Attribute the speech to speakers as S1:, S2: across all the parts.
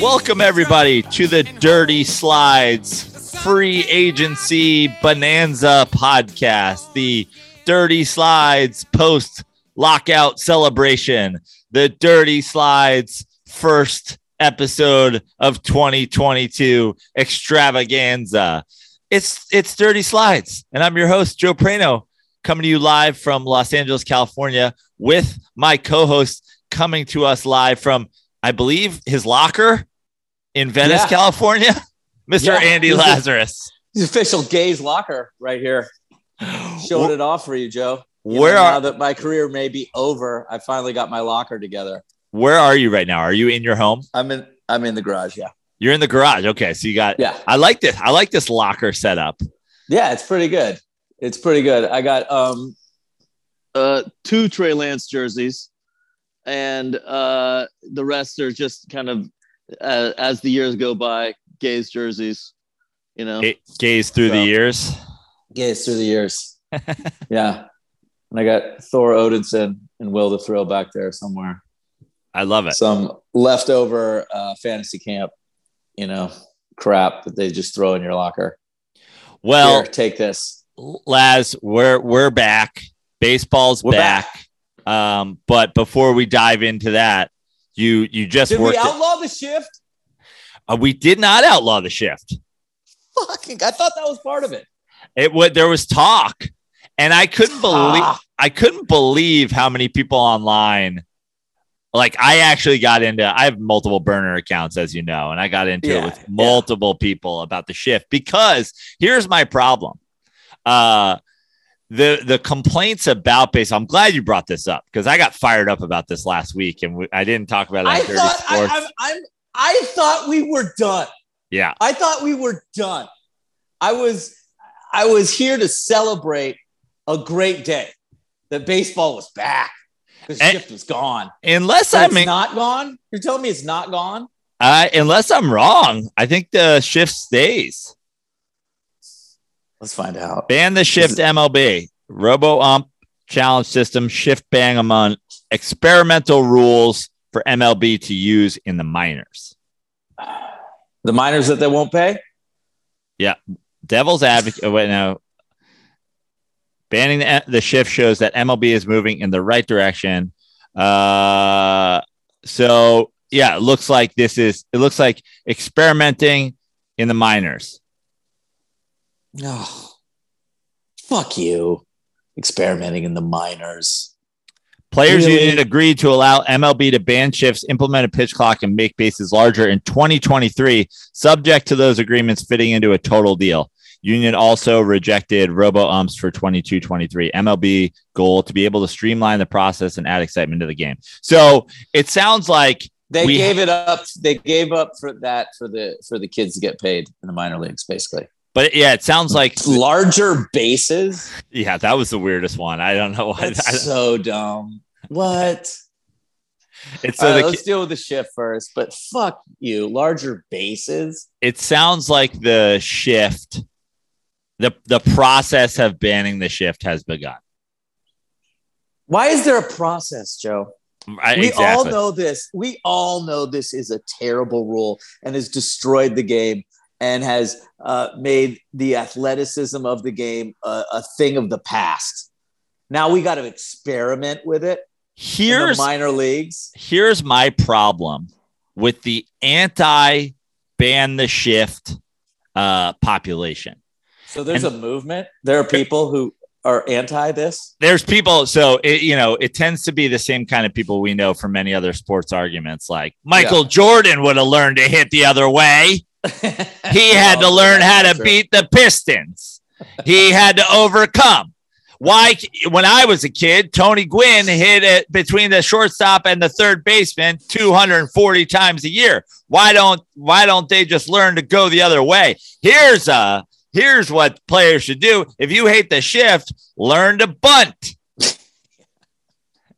S1: Welcome, everybody, to the Dirty Slides Free Agency Bonanza podcast, the Dirty Slides post lockout celebration, the Dirty Slides first episode of 2022 extravaganza. It's it's Dirty Slides, and I'm your host, Joe Prano, coming to you live from Los Angeles, California, with my co-host coming to us live from I believe his locker in Venice,
S2: Yeah.
S1: California, Mr.
S2: Yeah.
S1: Andy Lazarus.
S2: The official gays locker right here. Showing it off for you, Joe. You
S1: Where
S2: know, now that my career may be over, I finally got my locker together.
S1: where are you right now? Are you in your home?
S2: I'm in I'm in the garage, yeah.
S1: You're in the garage. Okay, so you got.
S2: Yeah.
S1: I like this. I like this locker setup.
S2: Yeah, it's pretty good. It's pretty good. I got um
S3: uh, two Trey Lance jerseys, and uh, the rest are just kind of uh, as the years go by, gays jerseys. You know,
S1: It gaze through the years.
S2: gays through the years. yeah. And I got Thor Odinson and Will the Thrill back there somewhere.
S1: I love it.
S2: Some leftover uh, fantasy camp, you know, crap that they just throw in your locker.
S1: Well,
S2: Here, take this.
S1: Laz, we're we're back. Baseball's
S2: We're
S1: back. Um, but before we dive into that, you you just
S2: Did
S1: worked.
S2: we
S1: it-
S2: outlaw the shift?
S1: Uh, we did not outlaw the shift.
S2: Fucking, I thought that was part of it.
S1: It would there was talk, and I couldn't believe
S2: Ah.
S1: I couldn't believe how many people online. Like I actually got into I have multiple burner accounts as you know and I got into it
S2: Yeah,
S1: with
S2: yeah.
S1: multiple people about the shift because here's my problem. Uh the the complaints about base I'm glad you brought this up because I got fired up about this last week and we, I didn't talk about it
S2: I thought I, I'm, I'm I thought we were done.
S1: yeah.
S2: I thought we were done. I was I was here to celebrate a great day. That baseball was back. The
S1: And-
S2: shift was gone.
S1: Unless
S2: So
S1: I'm
S2: not gone. You're telling me it's not gone?
S1: uh, unless I'm wrong, I think the shift stays.
S2: Let's find out.
S1: Ban the shift MLB. Robo ump challenge system shift bang among experimental rules for MLB to use in the minors.
S2: The miners that they won't pay? Yeah.
S1: Devil's advocate. oh, wait, no. Banning the, the shift shows that MLB is moving in the right direction. Uh, so yeah, it looks like this is. It looks like experimenting in the minors.
S2: No. Fuck you. Experimenting in the minors.
S1: Players
S2: Really?
S1: Union agreed to allow MLB to ban shifts, implement a pitch clock, and make bases larger in 2023, subject to those agreements fitting into a total deal. Union also rejected robo umps for 22 23. MLB goal to be able to streamline the process and add excitement to the game. So it sounds like,
S2: They gave it up. They gave up for that for the for the kids to get paid in the minor leagues, basically.
S1: But yeah, it sounds like,
S2: Larger bases.
S1: yeah, that was the weirdest one. I don't know why.
S2: That's so dumb. What?
S1: It's
S2: uh,
S1: so
S2: right,
S1: the,
S2: let's deal with the shift first. But fuck you, larger bases.
S1: it sounds like the shift, the the process of banning the shift has begun.
S2: Why is there a process, Joe?
S1: Right,
S2: we all know this. We all know this is a terrible rule and has destroyed the game and has uh, made the athleticism of the game a, a thing of the past. Now we got to experiment with it
S1: Here's
S2: the minor leagues.
S1: here's my problem with the anti ban the shift uh, population.
S2: So there's
S1: And-
S2: a movement. There are people who are anti this.
S1: There's people, so it, you know, it tends to be the same kind of people we know from many other sports arguments. Like Michael Jordan would have learned to hit the other way. He had to learn how to beat the Pistons. He had to overcome. Why? When I was a kid, Tony Gwynn hit it between the shortstop and the third baseman 240 times a year. Why don't Why don't they just learn to go the other way? Here's a here's what players should do. If you hate the shift, learn to bunt.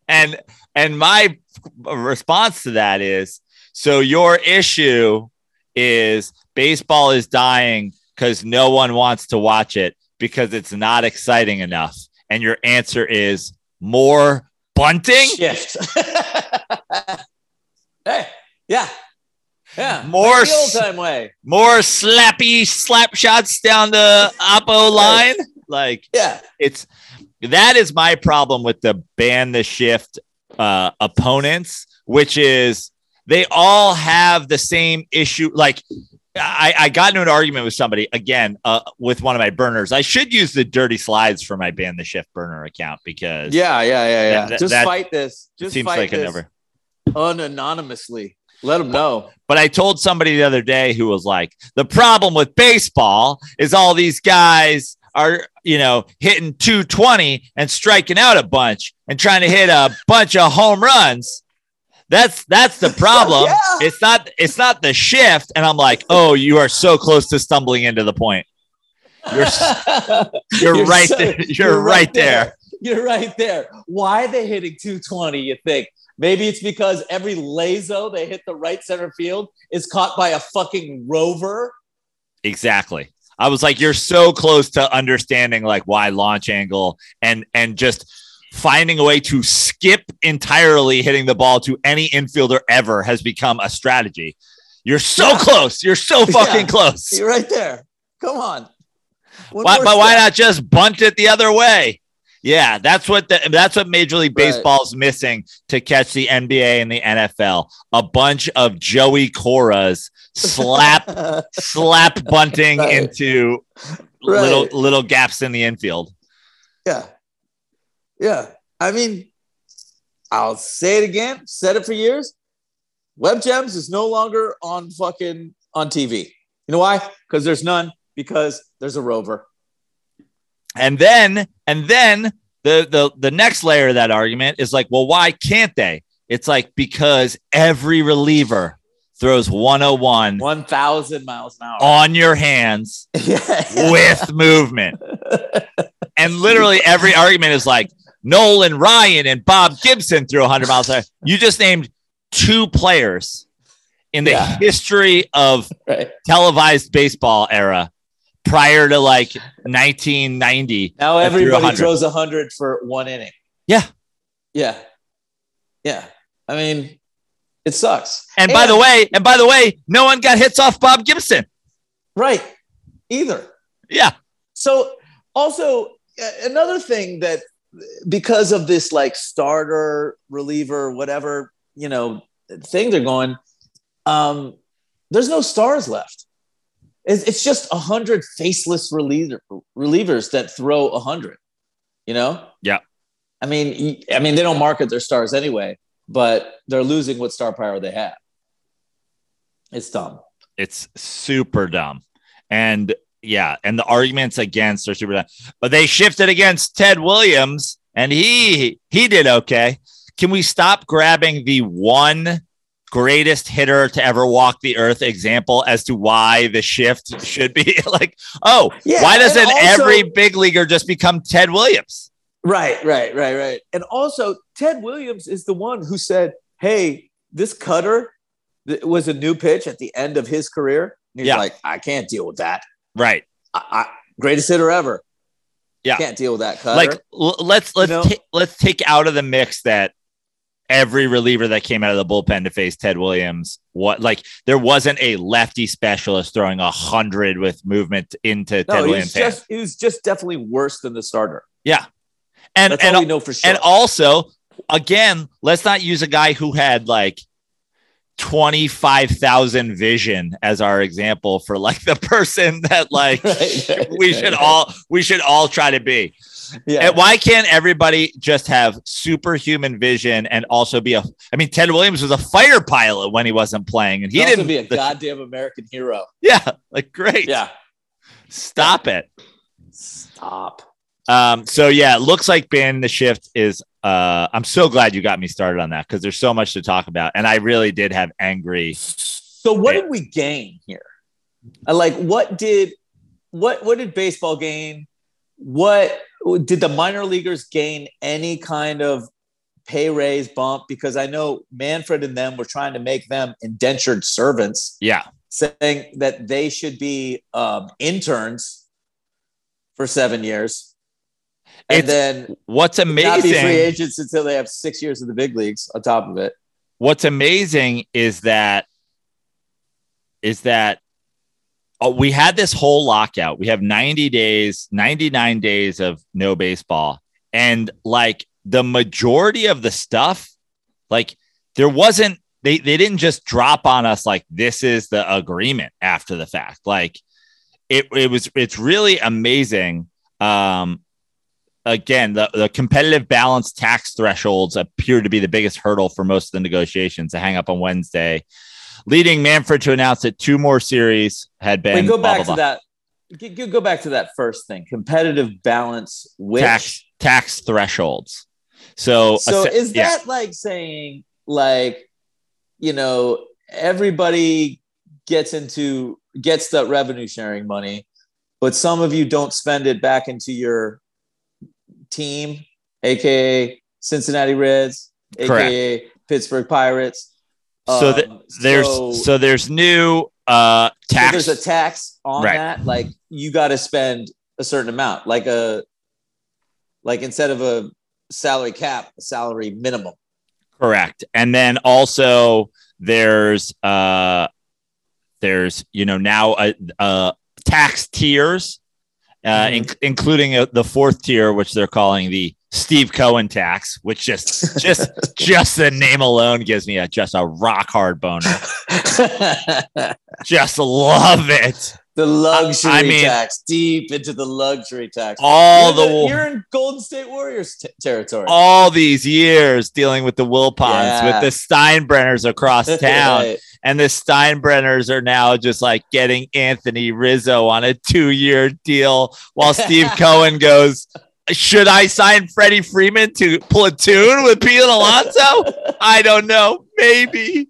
S1: and and my response to that is so your issue is baseball is dying because no one wants to watch it because it's not exciting enough. And your answer is more bunting?
S2: Shift. hey, yeah. Yeah.
S1: More
S2: the old time way.
S1: More slappy slap shots down the oppo line. Like
S2: Yeah.
S1: it's that is my problem with the ban the shift uh opponents, which is they all have the same issue. Like I, I got into an argument with somebody again uh, with one of my burners. I should use the dirty slides for my ban the shift burner account because
S2: Yeah, yeah, yeah, yeah.
S1: That-
S2: Just
S1: that
S2: fight this. Just
S1: seems
S2: fight
S1: like
S2: this
S1: a never.
S2: unanonymously. Let them know.
S1: But I told somebody the other day who was like, the problem with baseball is all these guys are, you know, hitting 220 and striking out a bunch and trying to hit a bunch of home runs. That's that's the problem.
S2: Yeah.
S1: It's not it's not the shift. And I'm like, oh, you are so close to stumbling into the point. You're You're, right
S2: so-
S1: there. You're, right there.
S2: You're right there. Why are they hitting 220? You think maybe it's because every lazo they hit the right center field is caught by a fucking rover.
S1: Exactly. I was like, you're so close to understanding like why launch angle and and just finding a way to skip entirely hitting the ball to any infielder ever has become a strategy. You're so
S2: Yeah.
S1: close. You're so fucking
S2: Yeah.
S1: close.
S2: You're right there. Come on. One
S1: Why, but why not just bunt it the other way? Yeah, that's what the, that's what Major League
S2: Right.
S1: Baseball's missing to catch the NBA and the NFL. A bunch of Joey Coras slap slap bunting
S2: Right.
S1: into
S2: Right.
S1: little little gaps in the infield.
S2: Yeah. Yeah. I mean, I'll say it again, said it for years. Web Gems is no longer on fucking on TV. You know why? Because there's none, because there's a rover.
S1: And then and then the the the next layer of that argument is like, well, why can't they? It's like because every reliever throws 101
S2: 1,000 miles an hour.
S1: on your hands
S2: yeah.
S1: with movement. And literally every argument is like Nolan Ryan and Bob Gibson threw 100 miles an hour. You just named two players in the
S2: Yeah.
S1: history of
S2: right.
S1: televised baseball era prior to like 1990.
S2: Now everybody
S1: 100.
S2: throws 100 for one inning.
S1: Yeah.
S2: Yeah. Yeah. I mean, it sucks.
S1: And by the way, and by the way, no one got hits off Bob Gibson.
S2: right. Either.
S1: Yeah.
S2: So also another thing that because of this like starter reliever whatever you know thing they're going um there's no stars left it's, it's just a hundred faceless reliever, relievers that throw a hundred you know
S1: Yeah.
S2: i mean i mean they don't market their stars anyway but they're losing what star power they have it's dumb
S1: It's super dumb. And yeah, and the arguments against are super. But they shifted against Ted Williams and he he did okay. Can we stop grabbing the one greatest hitter to ever walk the earth example as to why the shift should be like, oh,
S2: Yeah,
S1: why doesn't
S2: also-
S1: every big leaguer just become Ted Williams?
S2: Right, right, right, right. And also, Ted Williams is the one who said, "Hey, this cutter was a new pitch at the end of his career." And he's
S1: Yeah.
S2: like, "I can't deal with that.
S1: Right.
S2: I, I, greatest hitter ever.
S1: Yeah.
S2: can't deal with that cutter."
S1: like l- let's let's
S2: know?
S1: ta- let's take out of the mix that every reliever that came out of the bullpen to face Ted Williams, what like there wasn't a lefty specialist throwing a hundred with movement into
S2: no,
S1: Ted Williams'
S2: just he was just definitely worse than the starter.
S1: Yeah, and
S2: That's
S1: and
S2: all we know for sure.
S1: and also again, let's not use a guy who had like. 25,000 vision as our example for like the person that like
S2: Right,
S1: we should all we should all try to be.
S2: yeah,
S1: And why can't everybody just have superhuman vision and also be a? I mean, Ted Williams was a fighter pilot when he wasn't playing, and he didn't
S2: be a
S1: the-
S2: goddamn American hero.
S1: Yeah, like great.
S2: Yeah,
S1: stop it.
S2: stop.
S1: Um. So yeah, it looks like banning the shift is. Uh, I'm so glad you got me started on that because there's so much to talk about, and I really did have angry.
S2: So what did we gain here? Uh, Like, what did what what did baseball gain? What did the minor leaguers gain any kind of pay raise bump? Because I know Manfred and them were trying to make them indentured servants,
S1: Yeah.
S2: saying that they should be um, interns for seven years, and
S1: It's
S2: then
S1: What's amazing
S2: not be free agents until they have six years in the big leagues on top of it.
S1: what's amazing is that is that uh, we had this whole lockout. We have 90 days, 99 days of no baseball. And like the majority of the stuff, like there wasn't, they, they didn't just drop on us like this is the agreement after the fact. Like it, it was, it's really amazing. Um, again, the, the competitive balance tax thresholds appear to be the biggest hurdle for most of the negotiations to hang up on Wednesday, leading Manfred to announce that two more series had been
S2: Wait, go
S1: blah,
S2: back
S1: blah,
S2: to
S1: blah.
S2: that. Go back to that first thing. Competitive balance. Which
S1: tax tax thresholds. So,
S2: so is
S1: yeah,
S2: that like saying like you know everybody gets into gets the revenue sharing money, but some of you don't spend it back into your team, aka Cincinnati Reds, aka Pittsburgh Pirates.
S1: So th-
S2: Um,
S1: there's
S2: so-
S1: so, there's new uh
S2: So
S1: tax
S2: there's a tax on
S1: Right.
S2: that. Like you got to spend a certain amount, like a like instead of a salary cap, a salary minimum.
S1: Correct. And then also there's uh there's you know now a, uh tax tiers uh
S2: Mhm.
S1: in- including uh the fourth tier which they're calling the Steve Cohen tax which just just just the name alone gives me a just a rock hard boner. Just love it.
S2: the luxury
S1: I mean-
S2: tax, deep into the luxury tax.
S1: All
S2: you're,
S1: the
S2: the- you're in Golden State Warriors t- territory.
S1: all these years dealing with the Wilpons,
S2: Yeah.
S1: with the Steinbrenners across town.
S2: Right.
S1: And the Steinbrenners are now just like getting Anthony Rizzo on a two-year deal, while Steve Cohen goes, "Should I sign Freddie Freeman to platoon with Pete Alonso? I don't know, maybe."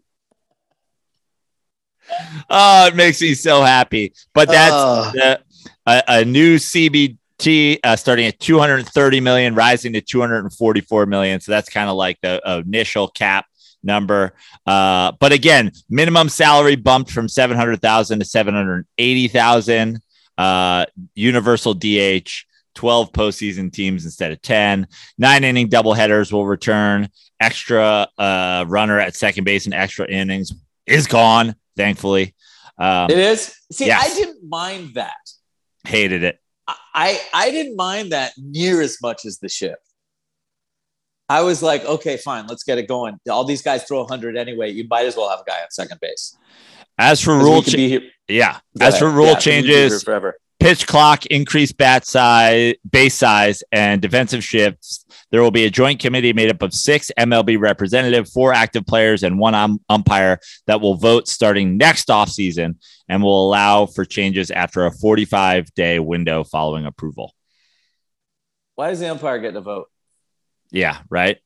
S1: Oh, it makes me so happy. But that's
S2: Ugh.
S1: the, a, a new CBT uh, starting at 230 million, rising to 244 million. So that's kind of like the initial cap number. Uh, but again, minimum salary bumped from 700,000 to 780,000. Uh, universal DH, 12 postseason teams instead of 10. Nine inning doubleheaders will return. Extra uh, runner at second base and extra innings is gone, thankfully. Um,
S2: it is. See,
S1: yes.
S2: I didn't mind that.
S1: hated it.
S2: I I didn't mind that near as much as the shift. I was like, okay, fine, let's get it going. All these guys throw 100 anyway. You might as well have a guy on second base.
S1: As for rule, cha- yeah.
S2: Go
S1: As
S2: ahead.
S1: for rule
S2: Yeah, 'cause we could be here
S1: changes, pitch clock, increased bat size, base size, and defensive shifts. There will be a joint committee made up of six MLB representative, four active players, and one um, umpire that will vote starting next offseason and will allow for changes after a 45 day window following approval.
S2: Why does the umpire get a vote?
S1: Yeah, right.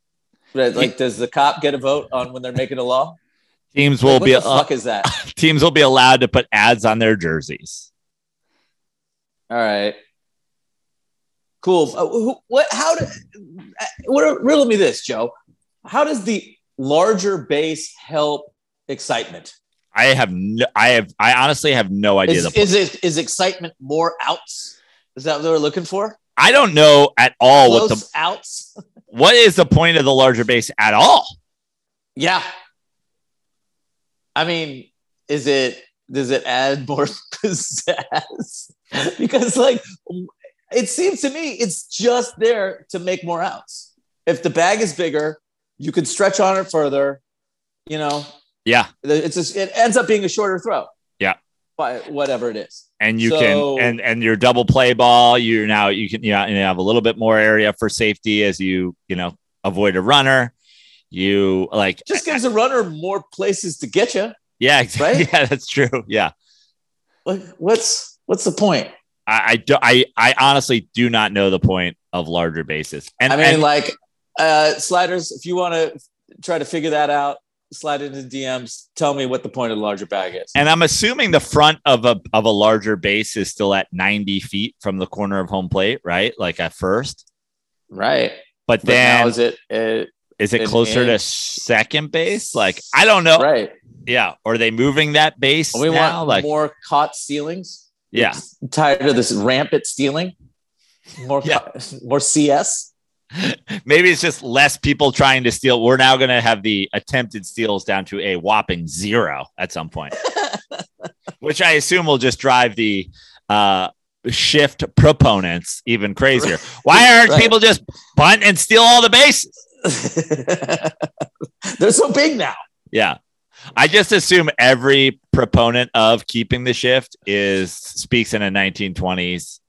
S2: Right, Like, does the cop get a vote on when they're making a law?
S1: Teams will
S2: Like, what
S1: be
S2: the fuck is that?
S1: teams will be allowed to put ads on their jerseys.
S2: All right. Cool. Uh, who, what? How do? uh, What? Riddle me this, Joe. How does the larger base help excitement?
S1: I have no, I have I honestly have no idea.
S2: Is,
S1: the
S2: is it is excitement more outs? Is that what they're looking for?
S1: I don't know at all what the
S2: outs.
S1: what is the point of the larger base at all.
S2: Yeah. I mean, is it does it add more pizzazz? because like it seems to me it's just there to make more outs. If the bag is bigger, you could stretch on it further. You know,
S1: Yeah,
S2: it's just, it ends up being a shorter throw.
S1: Yeah.
S2: By whatever it is.
S1: And you
S2: So-
S1: can and and your double play ball. you're now you can you, know, you have a little bit more area for safety as you you know avoid a runner. You like
S2: Just gives a runner more places to get you.
S1: yeah exactly.
S2: right?
S1: yeah that's true yeah.
S2: Like, what's what's the point?
S1: I I, do, I I honestly do not know the point of larger bases. And
S2: I mean,
S1: and-
S2: like uh, sliders. If you want to try to figure that out, slide into DMs. Tell me what the point of the larger bag is.
S1: And I'm assuming the front of a of a larger base is still at 90 feet from the corner of home plate, right? Like at first.
S2: Right.
S1: But,
S2: But
S1: then
S2: is it uh,
S1: is it closer to second base? Like I don't know.
S2: right?
S1: Yeah. Or are they moving that base
S2: We
S1: now?
S2: want
S1: like
S2: more caught stealings.
S1: yeah.
S2: Tired of this rampant stealing. More,
S1: Yeah.
S2: ca- more CS.
S1: Maybe it's just less people trying to steal. We're now going to have the attempted steals down to a whopping zero at some point, which I assume will just drive the uh, shift proponents even crazier. Why aren't
S2: Right.
S1: people just bunt and steal all the bases?
S2: They're so big now.
S1: Yeah. I just assume every proponent of keeping the shift is speaks in a 1920s.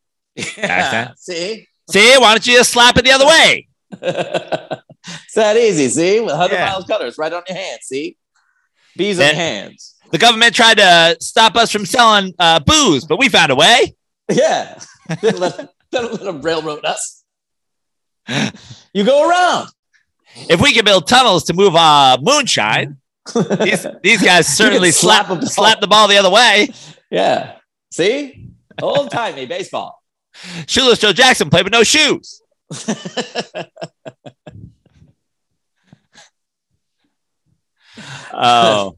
S1: Accent?
S2: See?
S1: See, why don't you just slap it the other way?
S2: it's that easy. See? With 100
S1: Yeah.
S2: miles cutters right on your hands. See? Bees on your hands.
S1: The government tried to stop us from selling uh, booze, but we found a way.
S2: Yeah. Didn't let, didn't let them railroad us. You go around.
S1: If we can build tunnels to move uh, moonshine, these, these guys certainly
S2: slap
S1: slap, slap the ball the other way.
S2: yeah. See? Old timey baseball.
S1: Shoeless Joe Jackson played with no shoes. Oh.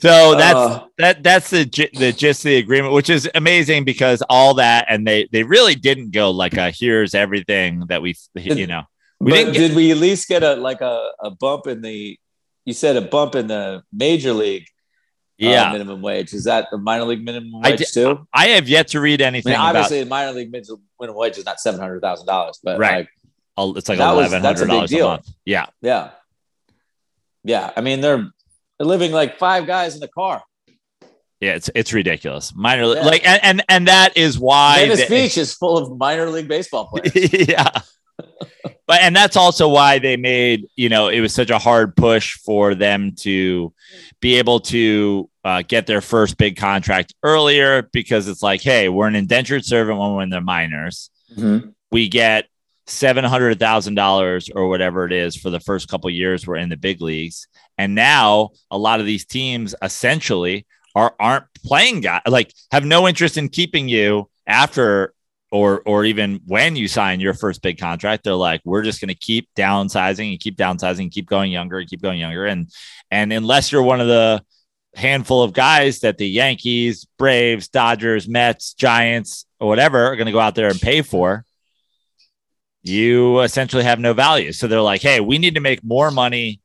S1: So that's
S2: Uh,
S1: that that's the the gist of the agreement, which is amazing because all that and they they really didn't go like a here's everything that we you know we didn't get
S2: did we at least get a like a, a bump in the you said a bump in the major league uh,
S1: yeah
S2: minimum wage. Is that the minor league minimum wage
S1: did-
S2: too?
S1: I have yet to read
S2: I
S1: anything
S2: mean,
S1: about
S2: obviously, the minor league minimum wage is not seven hundred thousand dollars, but
S1: Right.
S2: like,
S1: it's like eleven hundred dollars a month. Yeah,
S2: yeah, yeah. I mean, they're they're living like five guys in a car.
S1: yeah, it's it's ridiculous. Minor league
S2: Yeah.
S1: like and, and and that is why the-
S2: Beach is full of minor league baseball players.
S1: yeah. But and that's also why they made, you know, it was such a hard push for them to be able to uh, get their first big contract earlier because it's like, hey, we're an indentured servant when we're in the minors.
S2: Mhm.
S1: We get seven hundred thousand dollars or whatever it is for the first couple years we're in the big leagues, and now a lot of these teams essentially are aren't playing guys like have no interest in keeping you after or or even when you sign your first big contract they're like we're just going to keep downsizing and keep downsizing and keep going younger and keep going younger. And and unless you're one of the handful of guys that the Yankees, Braves, Dodgers, Mets, Giants or whatever are going to go out there and pay for you essentially have no value. So they're like hey we need to make more money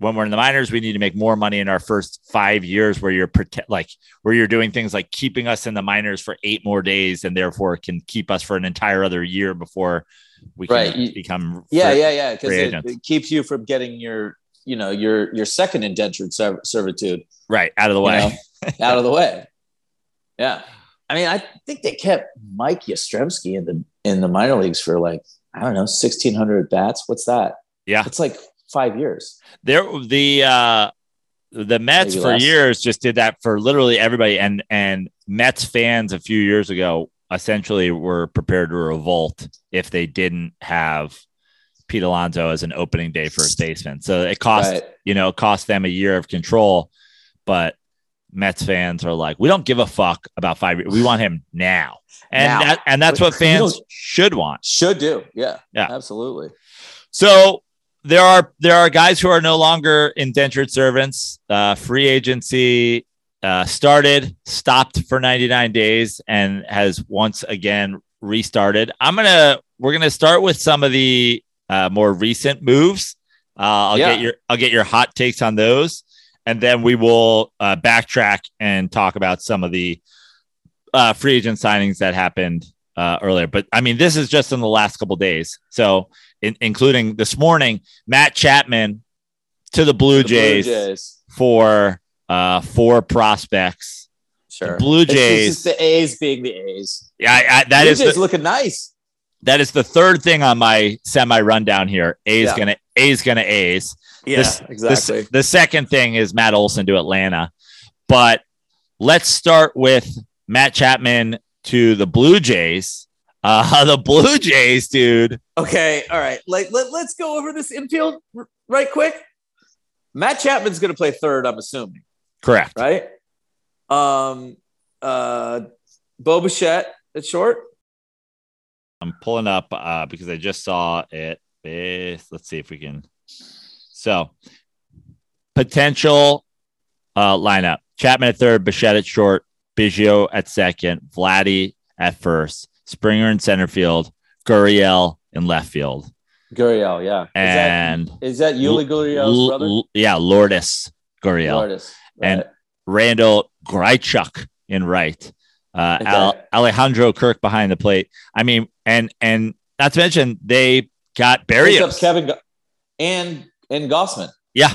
S1: when we're in the minors, we need to make more money in our first five years where you're like where you're doing things like keeping us in the minors for eight more days and therefore can keep us for an entire other year before we can.
S2: You-
S1: become
S2: Yeah,
S1: free-
S2: yeah, yeah. Because it, it keeps you from getting your, you know, your your second indentured ser- servitude
S1: right out of the
S2: you
S1: way.
S2: know, out of the way. Yeah, I mean, I think they kept Mike Yastrzemski in the in the minor leagues for like I don't know, sixteen hundred bats. What's that?
S1: Yeah.
S2: it's like five years.
S1: There the uh the Mets
S2: Maybe
S1: for
S2: less.
S1: years just did that for literally everybody and and Mets fans a few years ago essentially were prepared to revolt if they didn't have Pete Alonso as an opening day first baseman. So it cost
S2: Right.
S1: you know, cost them a year of control. But Mets fans are like, we don't give a fuck about five years. We want him now. And
S2: Now.
S1: that, and that's what fans should want.
S2: Should do. Yeah.
S1: Yeah.
S2: Absolutely.
S1: So there are there are guys who are no longer indentured servants. Uh, free agency uh, started, stopped for 99 days, and has once again restarted. I'm gonna we're gonna start with some of the uh, more recent moves. Uh, I'll
S2: Yeah.
S1: get your I'll get your hot takes on those, and then we will uh, backtrack and talk about some of the uh, free agent signings that happened uh, earlier. But I mean, this is just in the last couple days. So in, including this morning, Matt Chapman to the Blue,
S2: The
S1: Jays,
S2: Blue Jays.
S1: for uh, four prospects.
S2: Sure.
S1: Blue Jays.
S2: The A's being the A's.
S1: Yeah, I, I, that
S2: Blue
S1: is
S2: Jays
S1: the,
S2: looking nice.
S1: that is the third thing on my semi rundown here. A's
S2: Yeah.
S1: gonna A's gonna A's.
S2: Yeah,
S1: This-
S2: exactly.
S1: The, the second thing is Matt Olson to Atlanta, but let's start with Matt Chapman to the Blue Jays. Uh, the Blue Jays, dude.
S2: Okay, all right. Like let, let's go over this infield r- right quick. Matt Chapman's going to play third, I'm assuming,
S1: Correct.
S2: right? Um, uh, Bo Bichette at short.
S1: I'm pulling up uh, because I just saw it. Let's see if we can. So, potential uh, lineup: Chapman at third, Bichette at short, Biggio at second, Vladdy at first, Springer in center field, Gurriel in left field,
S2: Gurriel, yeah.
S1: and
S2: is that, is that Yuli Gurriel's
S1: L-
S2: brother?
S1: L- yeah, Lourdes Gurriel,
S2: Lourdes,
S1: And- Randal Grichuk in right, uh, Alejandro Kirk behind the plate. I mean, and and not to mention they got Berrios.
S2: Kevin Go- and and Gausman.
S1: Yeah.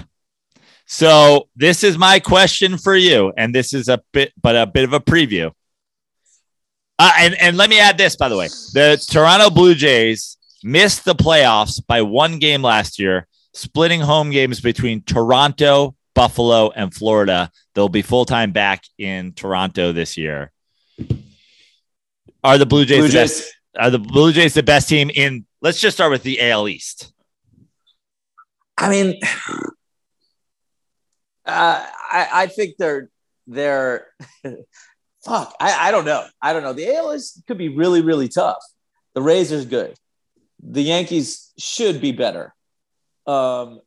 S1: So this is my question for you, and this is a bit, but a bit of a preview. Uh, and and let me add this, by the way, the Toronto Blue Jays missed the playoffs by one game last year, splitting home games between Toronto, Buffalo, and Florida. They'll be full time back in Toronto this year. Are the Blue Jays,
S2: Blue
S1: the
S2: Jays-
S1: best? Are the Blue Jays the best team in? Let's just start with the AL East.
S2: I mean, uh, I, I think they're they're fuck. I, I don't know. I don't know. The AL is, could be really really tough. The Rays are good. The Yankees should be better. Um,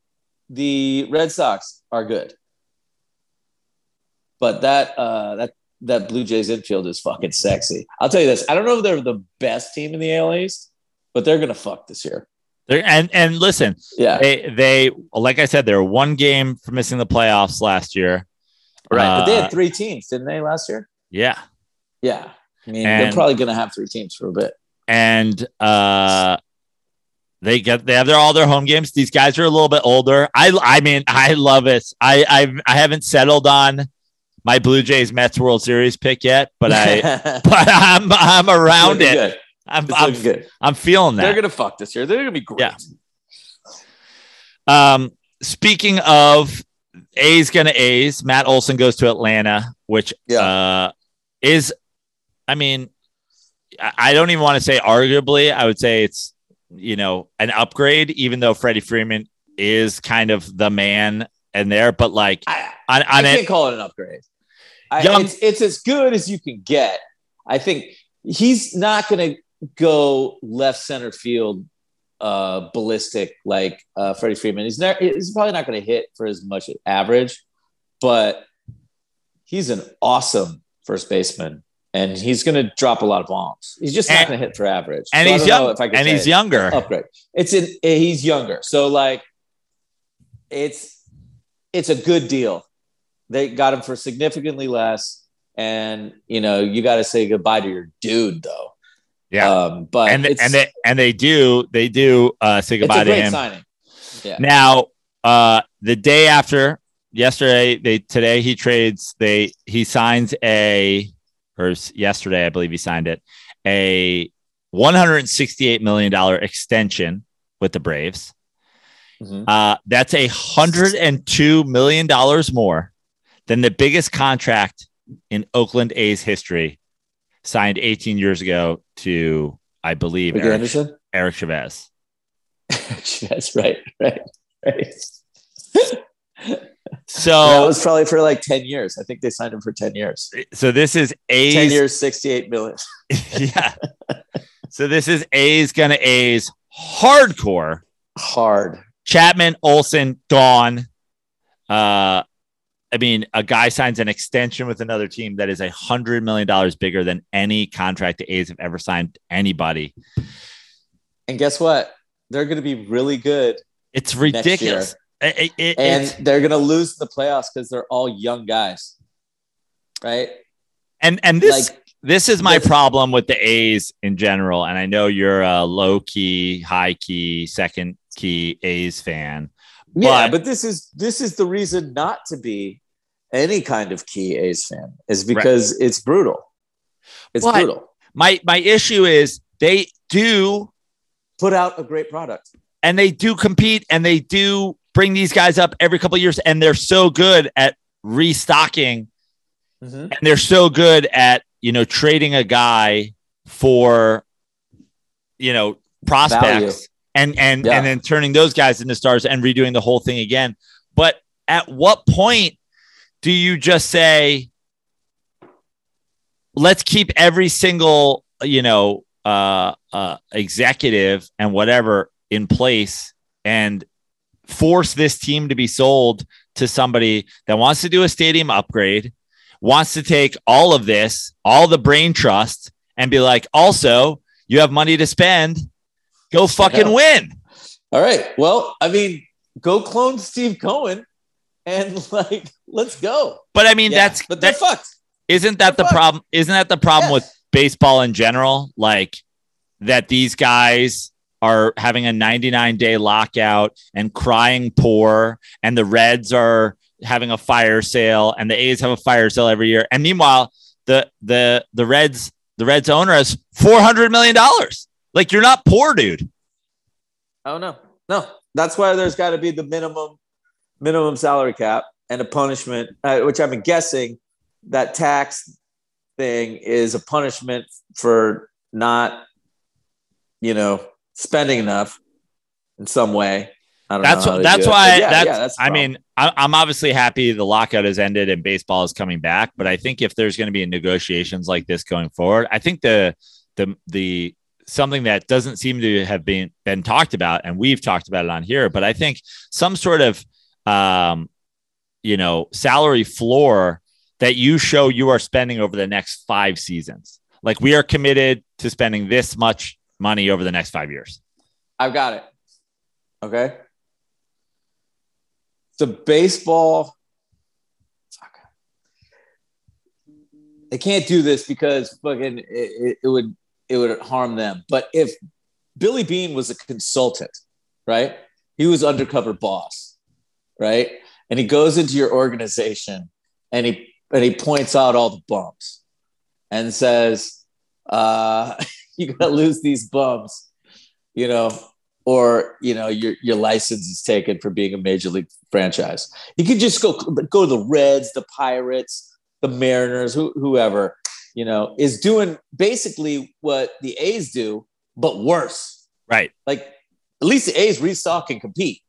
S2: the Red Sox are good, but that uh, that that Blue Jays infield is fucking sexy. I'll tell you this. I don't know if they're the best team in the AL East, but they're gonna fuck this year.
S1: They're, and and listen,
S2: Yeah,
S1: they they like I said, they're one game from missing the playoffs last year.
S2: right. but they
S1: Uh,
S2: had three teams, didn't they, last year?
S1: yeah,
S2: Yeah. I mean,
S1: And-
S2: they're probably going to have three teams for a bit.
S1: and uh, they get they have their all their home games. These guys are a little bit older. I I mean, I love it. I I I haven't settled on my Blue Jays Mets World Series pick yet, but I but I'm I'm around it.
S2: Good.
S1: I'm I'm,
S2: good.
S1: I'm feeling that.
S2: They're going to fuck this year. They're going to be great.
S1: Yeah. Um, speaking of A's gonna A's, Matt Olson goes to Atlanta, which
S2: Yeah.
S1: uh, is, I mean, I I don't even want to say arguably. I would say it's you know an upgrade, even though Freddie Freeman is kind of the man in there, but like
S2: I,
S1: on,
S2: I
S1: on
S2: can't
S1: it,
S2: call it an upgrade. I, it's, it's as good as you can get. I think he's not going to go left center field uh, ballistic like uh, Freddie Freeman. He's, he's probably not going to hit for as much average, but he's an awesome first baseman. And he's going to drop a lot of bombs. He's just not going to hit for average.
S1: and
S2: So
S1: he's young,
S2: if I
S1: and he's
S2: it.
S1: younger.
S2: upgrade. It's in he's younger, so like it's it's a good deal. They got him for significantly less, and you know you got to say goodbye to your dude though.
S1: Yeah.
S2: um, but
S1: and and they and they do they do uh, say goodbye to him.
S2: signing. Yeah,
S1: Now, uh, the day after yesterday, they today he trades. They he signs a or yesterday, I believe he signed it a one hundred sixty eight million dollar extension with the Braves.
S2: Mhm.
S1: Uh, that's a hundred and two million dollars more than the biggest contract in Oakland A's history, signed eighteen years ago to I believe
S2: Rick
S1: Eric,
S2: Anderson.
S1: Eric Chavez.
S2: That's right, right, right.
S1: So
S2: that was probably for like ten years. I think they signed him for ten years.
S1: so this is A's
S2: Ten years, sixty-eight million.
S1: yeah. So this is A's gonna A's hardcore.
S2: Hard.
S1: Chapman, Olson, gone. Uh, I mean, a guy signs an extension with another team that is a hundred million dollars bigger than any contract the A's have ever signed anybody.
S2: And guess what? They're going to be really good
S1: It's ridiculous. It- it-
S2: and
S1: it's-
S2: they're going to lose the playoffs because they're all young guys, right?
S1: and and this
S2: like
S1: this is my
S2: this-
S1: problem with the A's in general. And I know you're a low key, high key, second key A's fan.
S2: Yeah,
S1: but-
S2: but this is this is the reason not to be any kind of key A's fan is because it's brutal. It's
S1: But-
S2: brutal.
S1: My my issue is they do
S2: Put out a great product.
S1: and they do compete and they do bring these guys up every couple of years and they're so good at restocking mm-hmm. and they're so good at you know trading a guy for you know prospects. And and
S2: Yeah.
S1: and then turning those guys into stars and redoing the whole thing again but at what point do you just say, let's keep every single, you know, uh, uh, executive and whatever in place and force this team to be sold to somebody that wants to do a stadium upgrade, wants to take all of this, all the brain trust, and be like, also, you have money to spend, go fucking win.
S2: All right. Well, I mean, go clone Steve Cohen and like, let's go.
S1: But I mean,
S2: Yeah,
S1: that's
S2: but they're
S1: that,
S2: fucked.
S1: isn't that the
S2: fucked.
S1: problem? Isn't that the problem with baseball in general? Like that these guys are having a 99 day lockout and crying poor, and the Reds are having a fire sale, and the A's have a fire sale every year. And meanwhile, the the the Reds the Reds owner has 400 million dollars. Like you're not poor, dude.
S2: Oh no, no. That's why there's got to be the minimum minimum salary cap and a punishment, uh, which I'm guessing that tax thing is a punishment for not, you know, spending enough in some way. I don't
S1: That's
S2: know. how to
S1: that's why.
S2: Yeah,
S1: that's,
S2: yeah, that's
S1: I mean, I, I'm obviously happy the lockout has ended and baseball is coming back. But I think if there's going to be negotiations like this going forward, I think the the the something that doesn't seem to have been been talked about, and we've talked about it on here, but I think some sort of um, you know salary floor that you show you are spending over the next five seasons. Like we are committed to spending this much money over the next five years.
S2: I've got it. Okay. The baseball. They can't do this because fucking it, it, it would it would harm them. But if Billy Beane was a consultant, right? He was undercover boss, right? And he goes into your organization and he and he points out all the bumps and says, uh, "You gotta lose these bumps." you know, or you know, your your license is taken for being a major league franchise. You could just go go to the Reds, the Pirates, the Mariners, who, whoever, you know, is doing basically what the A's do, but worse.
S1: Right.
S2: Like at least the A's restock and compete.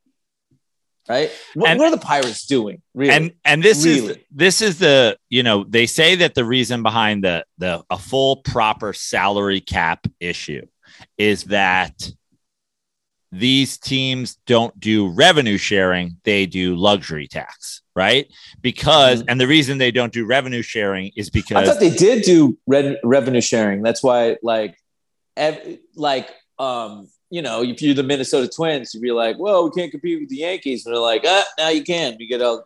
S2: Right? What,
S1: And-
S2: what are the Pirates doing? Really?
S1: and and this is this is the you know they say that the reason behind the the a full proper salary cap issue is that these teams don't do revenue sharing they do luxury tax right because
S2: Mhm.
S1: and the reason they don't do revenue sharing is because I
S2: thought they did do red, revenue sharing. That's why, like, ev- like, um, you know, if you're the Minnesota Twins, you'd be like, "Well, we can't compete with the Yankees," and they're like, "Ah, now you can. You get a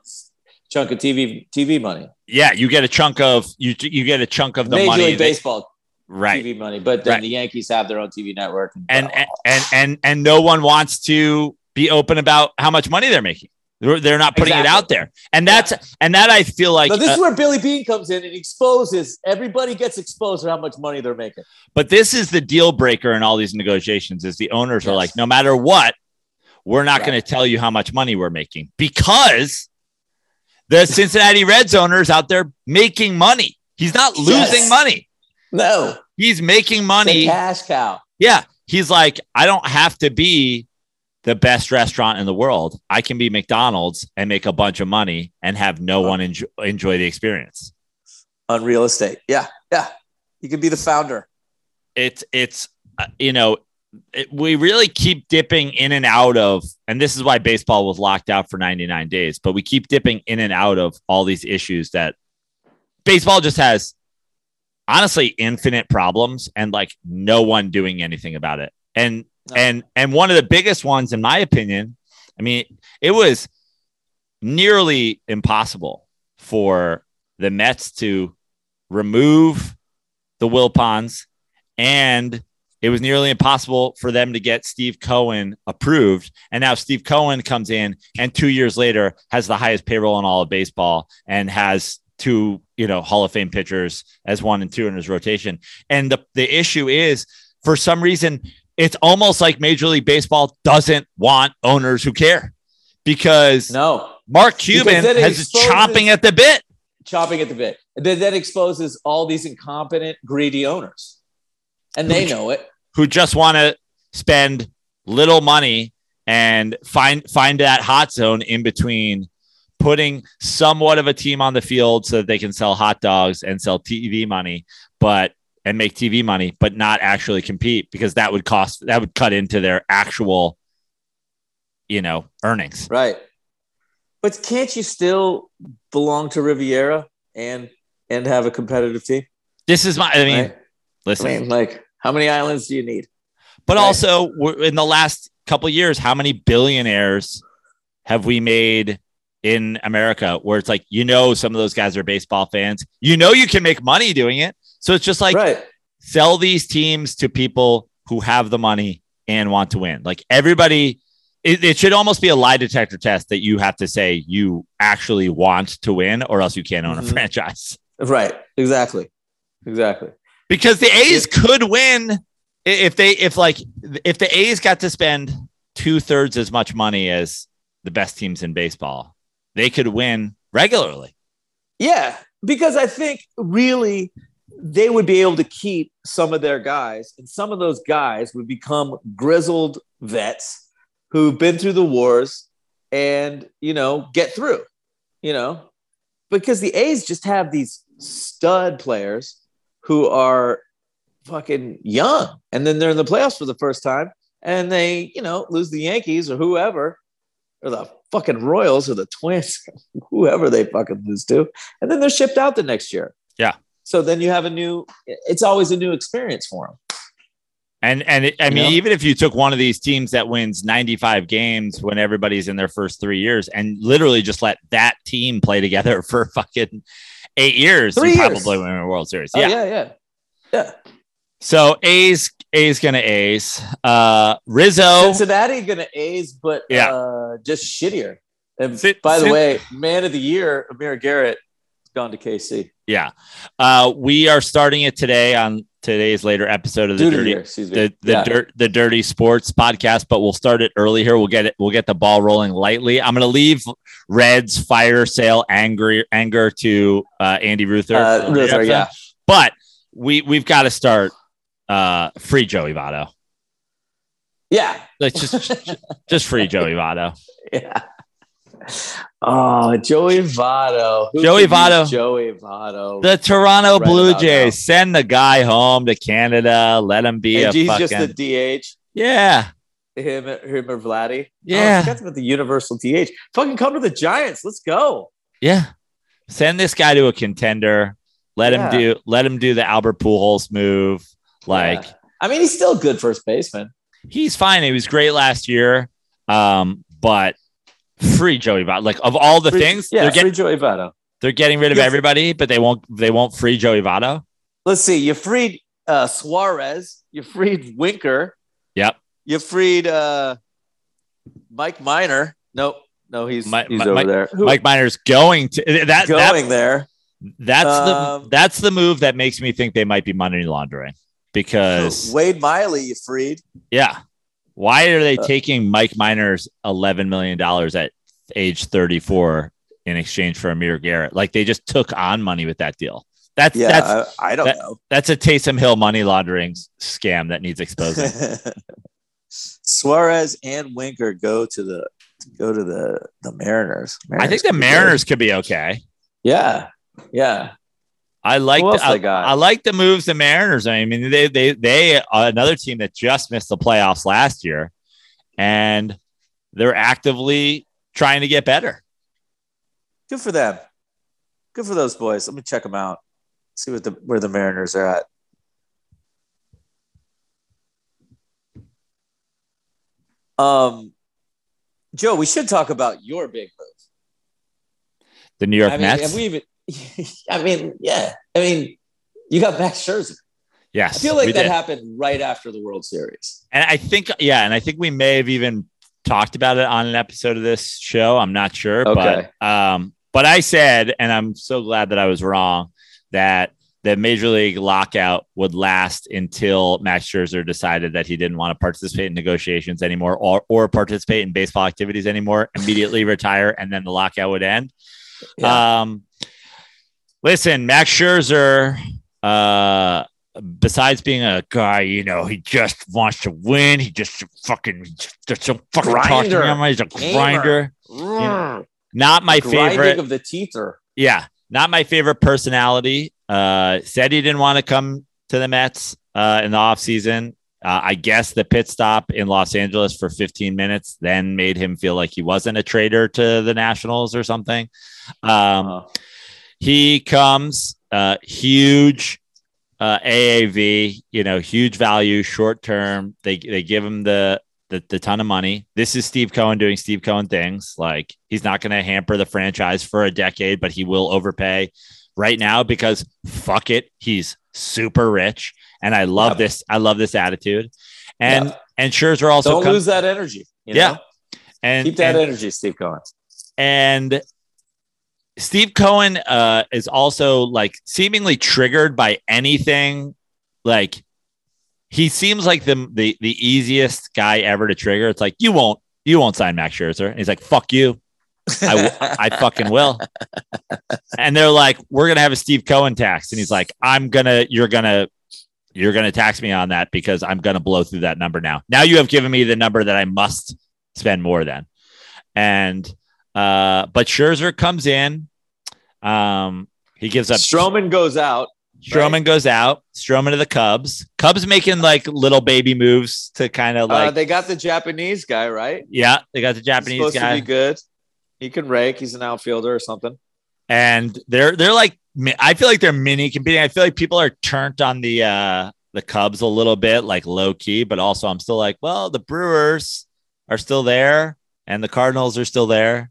S2: chunk of TV TV money,
S1: yeah you get a chunk of you you get a chunk of the
S2: Major
S1: money
S2: League
S1: that-
S2: Baseball
S1: right
S2: TV money." But then
S1: Right.
S2: the Yankees have their own TV network,
S1: and and and and and no one wants to be open about how much money they're making they're, they're not putting it out there and that's and that i feel like
S2: so this
S1: uh,
S2: is where Billy Beane comes in and exposes everybody gets exposed to how much money they're making.
S1: But this is the deal breaker in all these negotiations is the owners are like, no matter what, we're not
S2: Right.
S1: going to tell you how much money we're making because the Cincinnati Reds owners out there making money. He's not losing
S2: Yes.
S1: money.
S2: No,
S1: He's making money.
S2: cash cow.
S1: Yeah. He's like, I don't have to be the best restaurant in the world. I can be McDonald's and make a bunch of money and have no one enjoy, enjoy the experience.
S2: on real estate. Yeah, yeah. You could be the founder.
S1: it's it's uh, you know it, we really keep dipping in and out of and this is why baseball was locked out for 99 days but we keep dipping in and out of all these issues that baseball just has honestly infinite problems and like no one doing anything about it and
S2: No.
S1: and and one of the biggest ones in my opinion i mean it was nearly impossible for the mets to remove the Will wilpons and it was nearly impossible for them to get Steve Cohen approved. And now Steve Cohen comes in and two years later has the highest payroll in all of baseball and has two, you know, Hall of Fame pitchers as one and two in his rotation. And the, the issue is for some reason, it's almost like Major League Baseball doesn't want owners who care because
S2: No,
S1: Mark Cuban has
S2: exposes-
S1: chomping at the bit.
S2: chopping at the bit. Then that exposes all these incompetent, greedy owners. And they know it.
S1: who just want to spend little money and find find that hot zone in between putting somewhat of a team on the field so that they can sell hot dogs and sell TV money, but and make TV money, but not actually compete because that would cost that would cut into their actual, you know, earnings.
S2: Right. But can't you still belong to Riviera and and have a competitive team?
S1: This is my. I mean,
S2: Right.
S1: listen,
S2: I mean, like, how many islands do you need?
S1: but
S2: right.
S1: also in the last couple of years, how many billionaires have we made in America? Where it's like you know, some of those guys are baseball fans. You know, you can make money doing it. So it's just like
S2: right.
S1: sell these teams to people who have the money and want to win. Like everybody, it, it should almost be a lie detector test that you have to say you actually want to win, or else you can't own a
S2: Mhm.
S1: franchise.
S2: Right. Exactly. Exactly.
S1: Because the A's could win if they if like if the A's got to spend two thirds as much money as the best teams in baseball, they could win regularly.
S2: Yeah, because I think really they would be able to keep some of their guys, and some of those guys would become grizzled vets who've been through the wars and you know get through. You know, because the A's just have these stud players who are fucking young, and then they're in the playoffs for the first time, and they you know lose the Yankees or whoever. Or the fucking Royals or the Twins, whoever they fucking lose to and then they're shipped out the next year.
S1: Yeah.
S2: So then you have a new. It's always a new experience for them.
S1: And and it, I
S2: You
S1: mean,
S2: know?
S1: even if you took one of these teams that wins 95 games when everybody's in their first three years and literally just let that team play together for fucking eight years,
S2: Three
S1: you
S2: years.
S1: probably win a World Series.
S2: Oh,
S1: yeah.
S2: yeah, yeah, yeah.
S1: So A's A's gonna A's. Uh Rizzo.
S2: Cincinnati gonna A's, but
S1: Yeah.
S2: uh, just shittier. And
S1: Cin-
S2: by the way, man of the year, Amir Garrett, gone to KC.
S1: Yeah. Uh we are starting it today on today's later episode of the
S2: Dude of the
S1: Dirty
S2: year,
S1: the the
S2: Yeah.
S1: dirt the dirty sports podcast, but we'll start it early here. We'll get it. We'll get the ball rolling lightly. I'm to leave Reds fire sale angry anger to uh, Andy Ruther.
S2: Uh, Ruther, yeah.
S1: but we we've got to start uh, free Joey Votto.
S2: Yeah,
S1: Let's just just free Joey Votto.
S2: yeah. Oh, Joey Votto. Who
S1: Joey Votto.
S2: Joey Votto.
S1: The Toronto
S2: Right
S1: Blue Jays
S2: now.
S1: send the guy home to Canada. Let him be
S2: and
S1: a
S2: he's
S1: fucking
S2: just the DH.
S1: yeah.
S2: Him, him or Vladdy.
S1: Yeah.
S2: Oh, forgot about the universal DH. Fucking come to the Giants. Let's go.
S1: Yeah. Send this guy to a contender. Let
S2: Yeah.
S1: him do let him do the Albert Pujols move. Like
S2: Yeah. I mean, he's still a good first baseman.
S1: he's fine. He was great last year. Um, but free Joey Votto. Like of all the
S2: Free-
S1: things,
S2: yeah,
S1: they're getting
S2: free Joey Votto.
S1: they're getting rid of
S2: Yes.
S1: everybody, but they won't they won't free Joey Votto.
S2: Let's see. You freed uh, Suarez. You freed Winker.
S1: Yep.
S2: You freed uh, Mike Minor. Nope. No, he's
S1: Mi-
S2: he's
S1: Mi-
S2: over
S1: Mike-
S2: there. Who,
S1: Mike Minor's going to that, that
S2: going there.
S1: that's
S2: Um,
S1: the that's the move that makes me think they might be money laundering because
S2: Wade Miley, you freed.
S1: yeah. Why are they
S2: Uh,
S1: taking Mike Minor's eleven million dollars at age thirty four in exchange for Amir Garrett? Like they just took on money with that deal. That's
S2: Yeah,
S1: that's
S2: I, I don't
S1: that-
S2: know.
S1: that's a Taysom Hill money laundering scam that needs exposing.
S2: Suarez and Winker go to the go to the the Mariners.
S1: I think the
S2: could be.
S1: Mariners could be okay.
S2: Yeah, yeah.
S1: I like the, I? I like the moves the Mariners. I mean, they they they are another team that just missed the playoffs last year, and they're actively trying to get better.
S2: Good for them. Good for those boys. Let me check them out. See what the where the Mariners are at. Um, Joe, we should talk about your big move.
S1: The New York
S2: I mean,
S1: Mets.
S2: have we even? I mean, yeah. I mean, you got Max Scherzer.
S1: yes,
S2: I feel like that
S1: did.
S2: happened right after the World Series.
S1: And I think, yeah, and I think we may have even talked about it on an episode of this show. I'm not sure,
S2: Okay.
S1: but um, but I said, and I'm so glad that I was wrong, that the major league lockout would last until Max Scherzer decided that he didn't want to participate in negotiations anymore or or participate in baseball activities anymore, immediately retire, and then the lockout would end.
S2: Yeah.
S1: Um, listen, Max Scherzer, uh, besides being a guy, you know, he just wants to win. He just fucking just some fucking talking
S2: Grinder.
S1: him. He's a grinder.
S2: Mm.
S1: Not my
S2: Grinding
S1: favorite.
S2: of the teether.
S1: Yeah, not my favorite personality. Uh, said he didn't want to come to the Mets uh, in the offseason. Uh, I guess the pit stop in Los Angeles for 15 minutes then made him feel like he wasn't a traitor to the Nationals or something. Um,
S2: Uh,
S1: he comes uh, huge uh, AAV, you know, huge value, short term. They they give him the, the the ton of money. This is Steve Cohen doing Steve Cohen things. Like he's not going to hamper the franchise for a decade, but he will overpay right now because fuck it, he's super rich, and I love
S2: Yep.
S1: this. I love this attitude, and
S2: Yep.
S1: and Scherzer also
S2: don't
S1: comes-
S2: lose that energy. you
S1: Yeah.
S2: know?
S1: and
S2: keep that
S1: and-
S2: energy, Steve Cohen.
S1: and Steve Cohen uh, is also like seemingly triggered by anything. Like he seems like the the the easiest guy ever to trigger. It's like you won't you won't sign Max Scherzer. And he's like fuck you. I, w- I fucking will. And they're like, we're gonna have a Steve Cohen tax, and he's like, I'm gonna, you're gonna, you're gonna tax me on that because I'm gonna blow through that number now. Now you have given me the number that I must spend more than, and uh, but Scherzer comes in, um, he gives up.
S2: Stroman goes out.
S1: Stroman goes out. Stroman to the Cubs. Cubs making like little baby moves to kind of like,
S2: uh, they got the Japanese guy, right?
S1: yeah, they got the
S2: He's
S1: Japanese
S2: supposed
S1: guy.
S2: to be good. He can rake. He's an outfielder or something.
S1: and they're they're like I feel like they're mini competing. I feel like people are turned on the uh the Cubs a little bit, like low key, but also I'm still like, well, the Brewers are still there and the Cardinals are still there.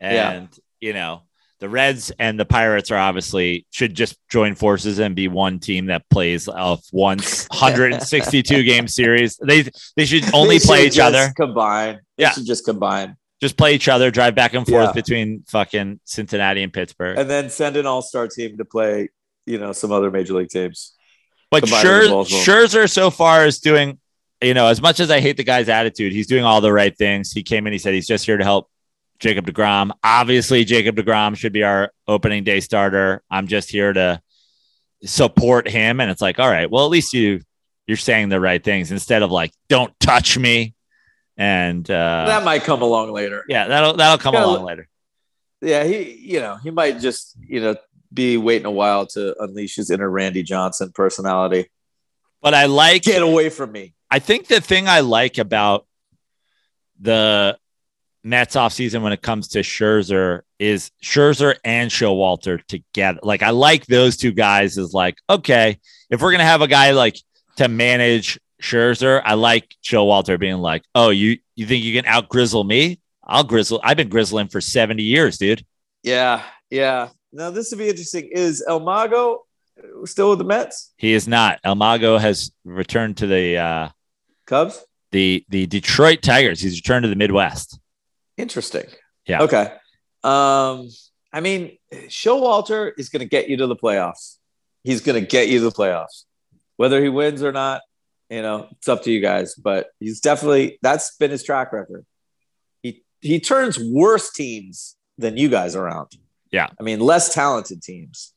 S2: Yeah.
S1: And you know, the Reds and the Pirates are obviously should just join forces and be one team that plays off once 162 game series. They they should only
S2: They
S1: play
S2: should
S1: each
S2: just
S1: other.
S2: Combine. They
S1: Yeah.
S2: should just combine.
S1: Just play each other, drive back and forth
S2: Yeah.
S1: between fucking Cincinnati and Pittsburgh.
S2: And then send an all star team to play, you know, some other major league teams.
S1: But
S2: Combine
S1: Scher-
S2: with both of them.
S1: Scherzer so far is doing, you know, as much as I hate the guy's attitude, he's doing all the right things. He came in, he said he's just here to help Jacob DeGrom. Obviously, Jacob DeGrom should be our opening day starter. I'm just here to support him. And it's like, all right, well, at least you you're saying the right things instead of like, don't touch me. And uh,
S2: that might come along later.
S1: yeah, that'll that'll come
S2: Gotta
S1: along later.
S2: Yeah, he, you know, he might just, you know, be waiting a while to unleash his inner Randy Johnson personality.
S1: But I like
S2: Get away from me.
S1: I think the thing I like about the Mets offseason when it comes to Scherzer is Scherzer and Showalter together. Like I like those two guys is like, okay, if we're gonna have a guy like to manage Scherzer, I like Showalter being like, oh, you you think you can out grizzle me? I'll grizzle. I've been grizzling for 70 years, dude.
S2: Yeah, yeah. Now this would be interesting. Is El Mago still with the Mets?
S1: He is not. El Mago has returned to the uh
S2: Cubs?
S1: the the Detroit Tigers. He's returned to the Midwest.
S2: Interesting.
S1: Yeah.
S2: Okay. Um, I mean, Showalter is going to get you to the playoffs. He's going to get you to the playoffs, whether he wins or not. You know, it's up to you guys. But he's definitely that's been his track record. He he turns worse teams than you guys around.
S1: Yeah.
S2: I mean, less talented teams.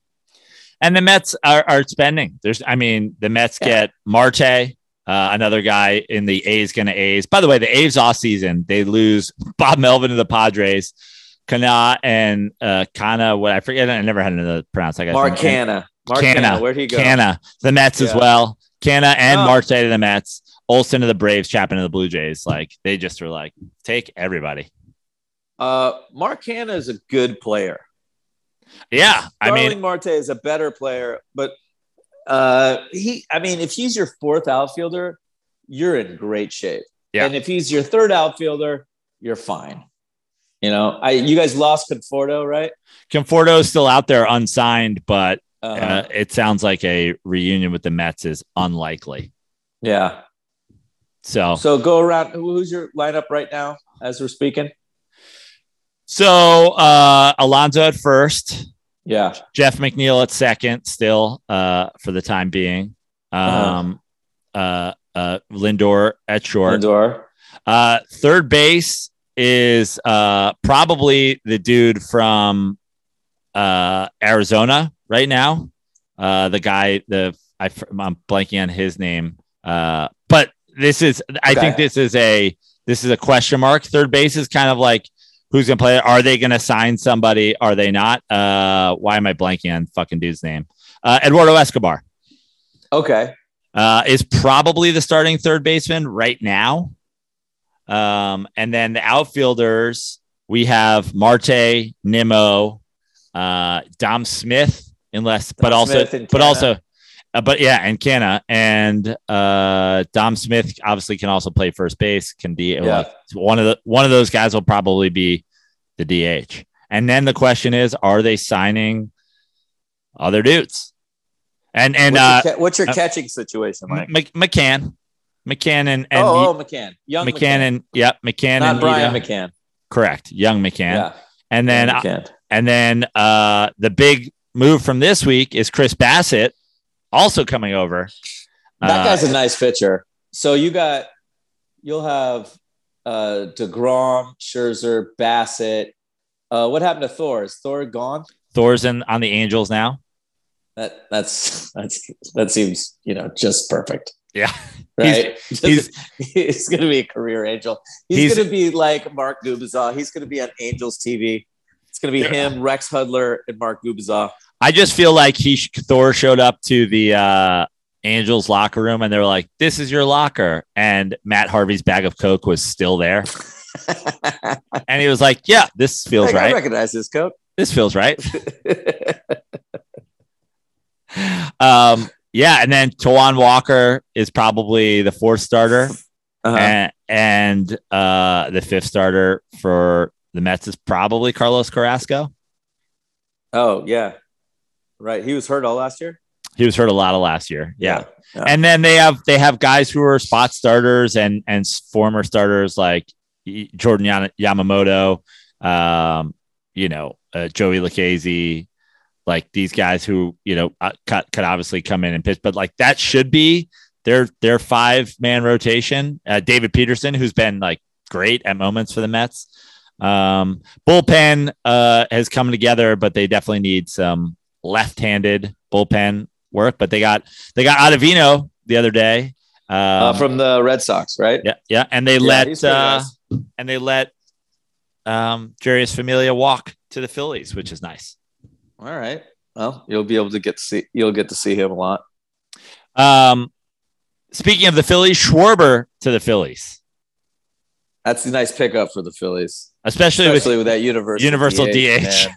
S1: And the Mets are, are spending. There's, I mean, the Mets
S2: Yeah.
S1: get Marte, uh, another guy in the A's going to A's. By the way, the A's off season they lose Bob Melvin to the Padres, Canha and uh, Canha. What I forget, I never had another pronounce. I guess
S2: Mark Canha. Mark
S1: Canha.
S2: Canha. Where'd he go?
S1: Canha, the Mets as well. Canha and
S2: Oh.
S1: Marte to the Mets. Olson to the Braves, Chapman to the Blue Jays. Like they just were like, take everybody.
S2: Uh, Mark Canha is a good player.
S1: Yeah, I mean,
S2: Marte is a better player, but uh, he, I mean, if he's your fourth outfielder, you're in great shape.
S1: Yeah.
S2: And if he's your third outfielder, you're fine. You know, I you guys lost Conforto, right?
S1: Conforto is still out there unsigned, but
S2: Uh-huh.
S1: uh, it sounds like a reunion with the Mets is unlikely.
S2: yeah.
S1: So,
S2: So go around. Who's your lineup right now as we're speaking?
S1: so uh, Alonso at first,
S2: Yeah.
S1: Jeff McNeil at second, still uh, for the time being. Um, uh, uh, Lindor at short.
S2: Lindor.
S1: Uh, third base is uh, probably the dude from uh, Arizona right now. Uh, the guy, the I, I'm blanking on his name. Uh, but this is, I
S2: Okay.
S1: think this is a this is a question mark. Third base is kind of like who's going to play? it? Are they going to sign somebody? Are they not? Uh, why am I blanking on fucking dude's name? Uh, Eduardo Escobar
S2: Okay.
S1: uh, is probably the starting third baseman right now. Um, and then the outfielders, we have Marte, Nimmo, uh, Dom Smith, unless, but also,
S2: Smith
S1: but also, uh, but yeah, and Canha and uh, Dom Smith obviously can also play first base. Can be
S2: Yeah.
S1: like one of the one of those guys will probably be the DH. And then the question is, are they signing other dudes? And and
S2: what's,
S1: uh,
S2: your, ca- what's your
S1: uh,
S2: catching situation like?
S1: Mc- McCann, McCann and, and
S2: oh, oh, McCann. Young
S1: McCann
S2: McCann.
S1: and yep, McCann
S2: Not
S1: and
S2: Brian
S1: Ito.
S2: McCann.
S1: correct, young McCann,
S2: Yeah.
S1: and then
S2: McCann.
S1: and then uh, the big move from this week is Chris Bassitt, also coming over.
S2: That
S1: Uh,
S2: guy's a nice pitcher. So you got, you'll have uh, Degrom, Scherzer, Bassitt. Uh, what happened to Thor? Is Thor gone?
S1: Thor's in on the Angels now.
S2: That that's that's that seems you know just perfect,
S1: Yeah,
S2: right?
S1: he's-
S2: he's going to be a career angel. He's,
S1: He's-
S2: going to be like Mark Gubicza. He's going to be on Angels TV. It's going to be
S1: Yeah.
S2: him, Rex Hudler, and Mark Gubicza.
S1: I just feel like he Thor showed up to the uh, Angels locker room and they're like, "This is your locker," and Matt Harvey's bag of coke was still there, and he was like, "Yeah, this feels
S2: I
S1: right.
S2: recognize this coat.
S1: This feels right." um, yeah, and then Taijuan Walker is probably the fourth starter,
S2: Uh-huh.
S1: and, and uh, the fifth starter for the Mets is probably Carlos Carrasco.
S2: Oh yeah, right. He was hurt all last year.
S1: He was hurt a lot of last year. Yeah.
S2: Yeah.
S1: And then they have they have guys who are spot starters and and former starters like Jordan Yana- Yamamoto, um, you know, uh, Joey Lucchesi, like these guys who you know uh, could, could obviously come in and pitch, but like that should be their their five man rotation. Uh, David Peterson, who's been like great at moments for the Mets. Um, bullpen uh, has come together, but they definitely need some left-handed bullpen work. But they got they got Ottavino the other day. Um,
S2: uh, from the Red Sox, right?
S1: yeah, yeah, and they
S2: Yeah,
S1: let uh,
S2: nice.
S1: and they let um, Jeurys Familia walk to the Phillies, which is nice.
S2: All right. Well, you'll be able to get to see. You'll get to see him a lot.
S1: Um, speaking of the Phillies, Schwarber to the Phillies,
S2: That's a nice pickup for the Phillies,
S1: especially,
S2: especially with, that universal
S1: Universal DH.
S2: man.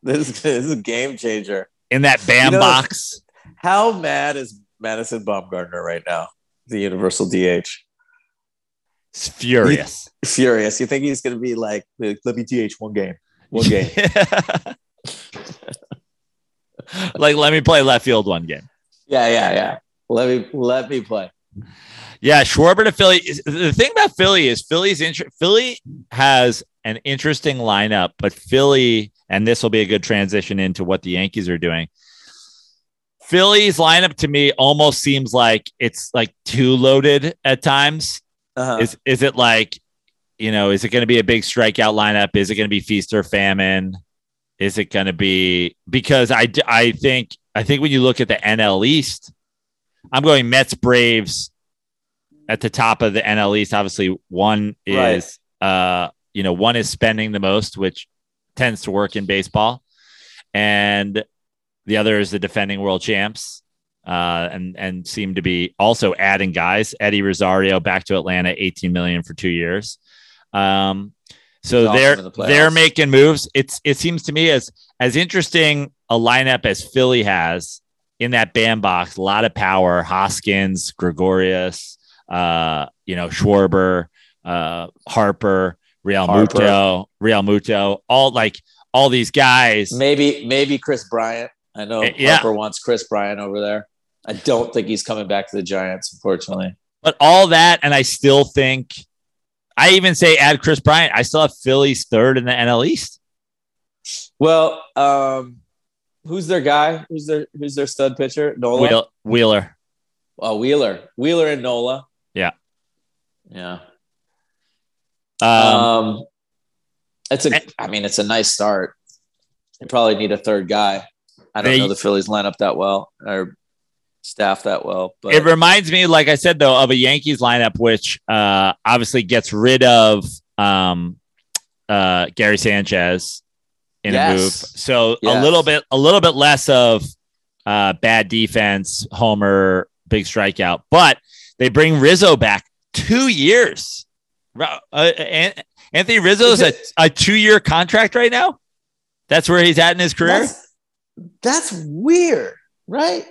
S2: This, is- this is a game changer.
S1: in that BAM
S2: You know-
S1: box.
S2: How mad is Madison Bumgarner right now? The universal DH.
S1: It's furious.
S2: Furious. You think he's going to be like, let me DH one game, one game.
S1: like, let me play left field one game.
S2: yeah, yeah, yeah. Let me let me play.
S1: Yeah, Schwarber to Philly. The thing about Philly is Philly's inter- Philly has an interesting lineup, but Philly, and this will be a good transition into what the Yankees are doing. Philly's lineup to me almost seems like it's like too loaded at times.
S2: Uh-huh.
S1: Is is it like, you know, is it going to be a big strikeout lineup? Is it going to be feast or famine? Is it going to be because I I think I think when you look at the NL East, I'm going Mets Braves at the top of the NL East. Obviously, one is uh you know one is spending the most, which tends to work in baseball, and the other is the defending world champs. Uh, and and seem to be also adding guys. Eddie Rosario back to Atlanta, 18 million for two years. Um, so
S2: He's
S1: they're
S2: the
S1: they're making moves. It's it seems to me as as interesting a lineup as Philly has in that band box. A lot of power. Hoskins, Gregorius, uh, you know Schwarber, uh, Harper, Real
S2: Harper.
S1: Muto, Realmuto, all like all these guys.
S2: Maybe maybe Kris Bryant. I know
S1: Uh, yeah.
S2: Harper wants Kris Bryant over there. I don't think he's coming back to the Giants, unfortunately.
S1: But all that, and I still think, I even say add Kris Bryant. I still have Phillies third in the NL East.
S2: Well, um, who's their guy? Who's their who's their stud pitcher? Nola.
S1: Wheel, Wheeler.
S2: Oh, Wheeler, Wheeler and Nola.
S1: Yeah.
S2: yeah.
S1: Um,
S2: Um, it's a. I mean, it's a nice start. They probably need a third guy. I don't
S1: They-
S2: know the Phillies line up that well or staff that well, but
S1: it reminds me, like I said, though, of a Yankees lineup, which uh, obviously gets rid of um, uh, Gary Sanchez in
S2: Yes.
S1: a move. So a little bit, a little bit less of uh, bad defense, homer, big strikeout. But they bring Rizzo back two years. Uh, An- Anthony Rizzo's a, a two year contract right now. That's where he's at in his career.
S2: That's, that's weird, right?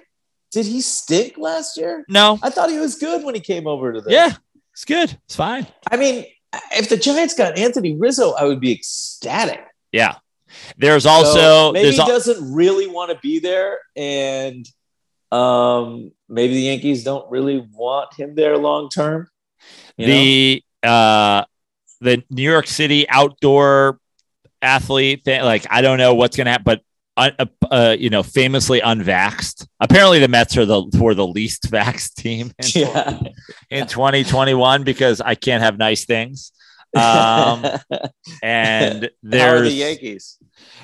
S2: Did he stink last year?
S1: no.
S2: I thought he was good when he came over to the.
S1: Yeah, it's good. It's fine.
S2: I mean, if the Giants got Anthony Rizzo, I would be ecstatic.
S1: Yeah. There's
S2: So
S1: also
S2: maybe
S1: there's
S2: he doesn't really want to be there, and um, maybe the Yankees don't really want him there long term. you know?
S1: Uh the New York City outdoor athlete thing. Like I don't know what's gonna happen, but uh, uh, uh, you know, famously unvaxxed. Apparently, the Mets are the were the least vaxxed team in,
S2: yeah.
S1: in 2021 because I can't have nice things. Um, and
S2: are the Yankees?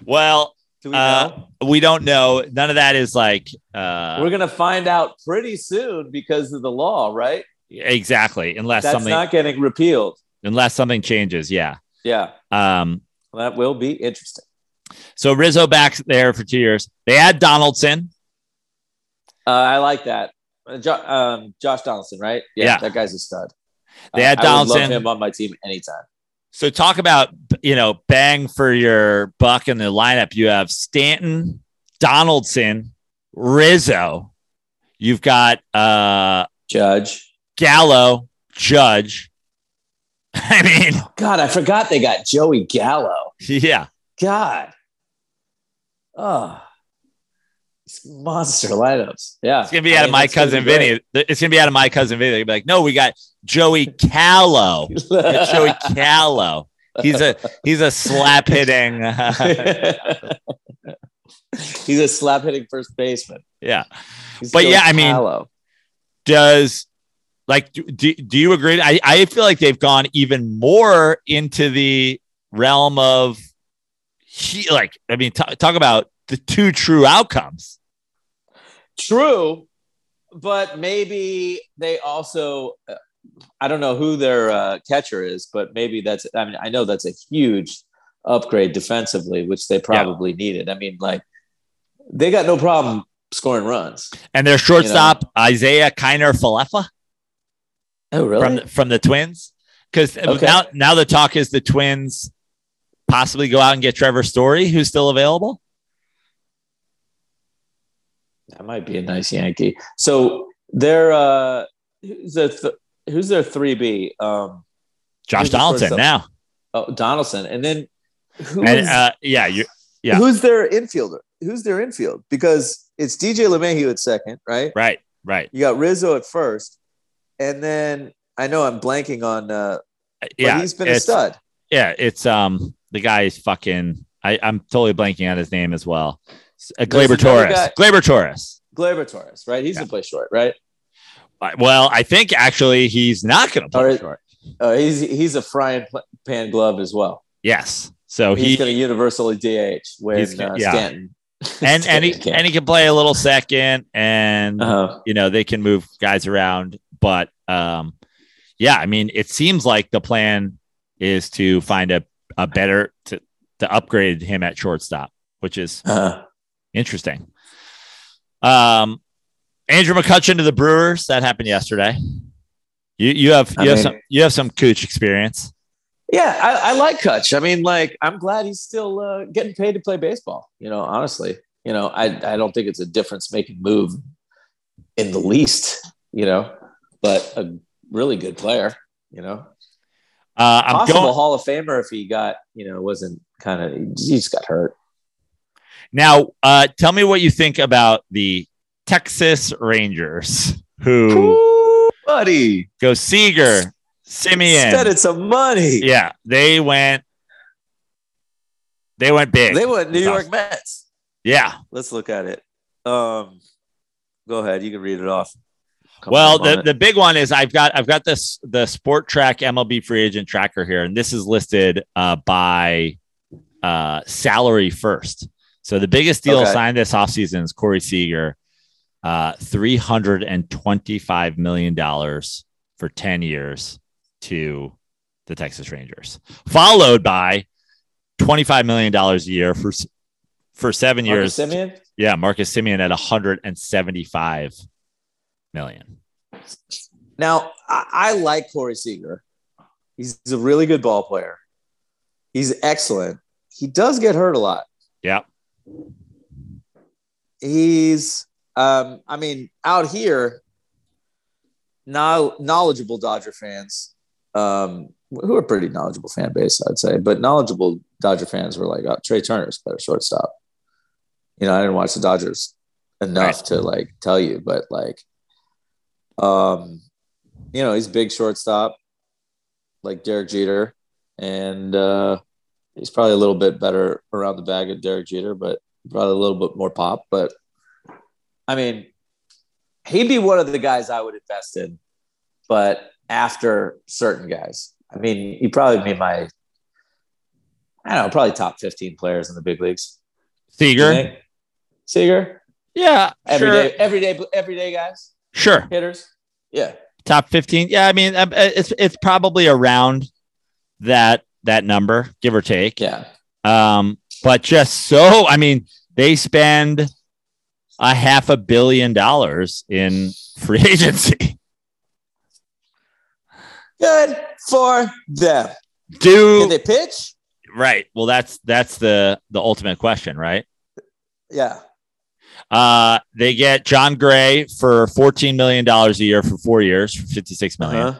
S1: well,
S2: Do we
S1: uh, we don't know. None of that is like uh,
S2: We're gonna find out pretty soon because of the law, right?
S1: Exactly unless
S2: That's
S1: something
S2: not getting repealed.
S1: unless something changes. Yeah.
S2: Yeah,
S1: Um,
S2: well, that will be interesting.
S1: So Rizzo back there for two years. They had Donaldson.
S2: Uh, I like that. Jo- um, Josh Donaldson, right?
S1: Yeah.
S2: that guy's a stud.
S1: They
S2: Uh,
S1: had
S2: I would
S1: Donaldson.
S2: love him on my team anytime.
S1: So talk about you know bang for your buck in the lineup. You have Stanton, Donaldson, Rizzo. You've got uh
S2: Judge.
S1: Gallo, Judge. I mean, oh,
S2: God, I forgot they got Joey Gallo.
S1: yeah,
S2: God. Oh, these monster lineups. Yeah.
S1: it's gonna be
S2: I
S1: out of my cousin
S2: be.
S1: Vinny. It's gonna be out of my cousin Vinny. They'll be like, no, we got Joey Callow. Joey Callow. He's a he's a slap hitting.
S2: Uh, he's a slap hitting first baseman.
S1: yeah.
S2: He's
S1: But
S2: Joey
S1: yeah, I mean-
S2: Gallo.
S1: does like do, do, do you agree I, I feel like they've gone even more into the realm of he like i mean t- talk about the two true outcomes
S2: True, but maybe they also. uh, I don't know who their uh, catcher is, but maybe that's. I mean, I know that's a huge upgrade defensively, which they probably needed. I mean, like they got no problem scoring runs.
S1: and their shortstop isiah kiner falefa
S2: Oh, really?
S1: from the, from the twins because
S2: Okay.
S1: now now the talk is the twins possibly go out and get trevor story who's still available
S2: that might be a nice Yankee. So they're uh, who's their th- who's their three B? Um,
S1: josh donaldson now
S2: oh, Donaldson, and then who
S1: and uh, yeah you yeah.
S2: who's their infielder? Who's their infield? Because it's DJ LeMahieu at second, right?
S1: right right
S2: You got Rizzo at first, and then I know I'm blanking on. Uh, but
S1: yeah
S2: he's been a stud.
S1: Yeah, it's um the guy is fucking. I, I'm totally blanking on his name as well. Uh,
S2: Gleyber
S1: Torres.
S2: guy-
S1: Gleyber Torres.
S2: Gleyber Torres, right? He's
S1: Yeah.
S2: gonna play short, right?
S1: Well, I think actually he's not to play
S2: is-
S1: short.
S2: Uh, he's he's a frying pan glove as well.
S1: Yes. So
S2: He's
S1: he
S2: gonna universally DH
S1: with
S2: uh,
S1: gonna- yeah.
S2: Stanton
S1: and and he and he can play a little second, and
S2: Uh-huh.
S1: you know they can move guys around. But um, yeah, I mean, it seems like the plan is to find a a better to to upgrade him at shortstop, which is
S2: Uh-huh.
S1: Interesting. Um, Andrew McCutchen to the Brewers. That happened yesterday. You you have you
S2: I
S1: have
S2: mean-
S1: some you have some cooch experience.
S2: Yeah, I, I like Cutch. I mean, like, I'm glad he's still uh, getting paid to play baseball. You know, honestly, you know, I I don't think it's a difference making move in the least. You know, but a really good player. You know,
S1: Uh, I'm
S2: possible
S1: going
S2: Hall of Famer if he got you know wasn't kind of he just got hurt.
S1: now. Uh, tell me what you think about the Texas Rangers, who
S2: Ooh, buddy,
S1: go Seager, Semien.
S2: spending some money.
S1: Yeah, they went. They went big.
S2: They went New York Mets.
S1: Yeah.
S2: Let's look at it. Um, go ahead. You can read it off.
S1: Well, the, the big one is I've got I've got this the Spotrac MLB free agent tracker here, and this is listed uh, by uh, salary first. So the biggest deal
S2: Okay.
S1: signed this offseason is Corey Seager, uh, three hundred and twenty-five million dollars for ten years to the Texas Rangers, followed by $25 million a year for for seven
S2: Marcus
S1: years.
S2: Semien?
S1: Yeah, Marcus Semien at 175 million.
S2: Now, I, I like Corey Seager. He's a really good ball player. He's excellent. He does get hurt a lot.
S1: Yeah.
S2: He's, um, I mean, out here, now knowledgeable Dodger fans, um, who are pretty knowledgeable fan base, I'd say, but knowledgeable Dodger fans were like, oh, Trea Turner's better shortstop. You know, I didn't watch the Dodgers enough
S1: Right.
S2: to like tell you, but like, um, you know, he's a big shortstop, like Derek Jeter, and uh, he's probably a little bit better around the bag of Derek Jeter, but probably a little bit more pop. But I mean, he'd be one of the guys I would invest in, but after certain guys. I mean, he'd probably be my, I don't know, probably top 15 players in the big leagues.
S1: Seager.
S2: Seager,
S1: Yeah.
S2: everyday,
S1: Sure.
S2: everyday, everyday guys,
S1: Sure.
S2: hitters. Yeah.
S1: Top 15. Yeah. I mean, uh, it's, it's probably around that, that number, give or take.
S2: Yeah.
S1: Um, but just so, I mean, they spend a half a billion dollars in free agency.
S2: Good for them.
S1: Do
S2: Can they pitch?
S1: right. Well, that's that's the the ultimate question, right?
S2: Yeah.
S1: Uh, they get Jon Gray for fourteen million dollars a year for four years for fifty six million.
S2: Uh-huh.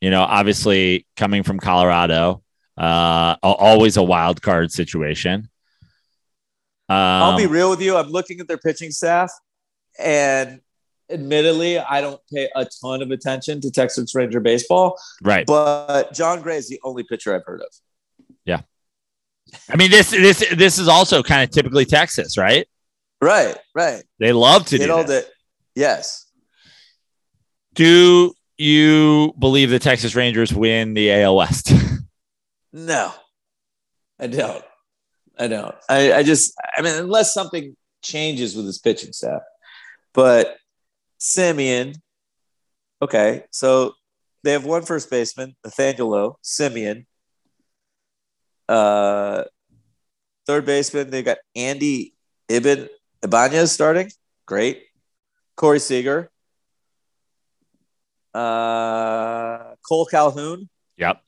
S1: You know, obviously coming from Colorado, uh, always a wild card situation. Um,
S2: I'll be real with you. I'm looking at their pitching staff, and admittedly, I don't pay a ton of attention to Texas Ranger baseball,
S1: right.
S2: but Jon Gray is the only pitcher I've heard of. Yeah.
S1: I mean, this this this is also kind of typically Texas, right?
S2: Right, right.
S1: They love to
S2: You
S1: do
S2: know
S1: that.
S2: that. Yes.
S1: Do you believe the Texas Rangers win the AL West?
S2: No, I don't. I don't. I, I just, I mean, unless something changes with his pitching staff. But Semien, okay, so they have one first baseman, Nathaniel Lowe, Semien. Uh, third baseman, they've got Andy Ibn Ibanez starting. Great. Corey Seager. Uh, Kole Calhoun.
S1: yep.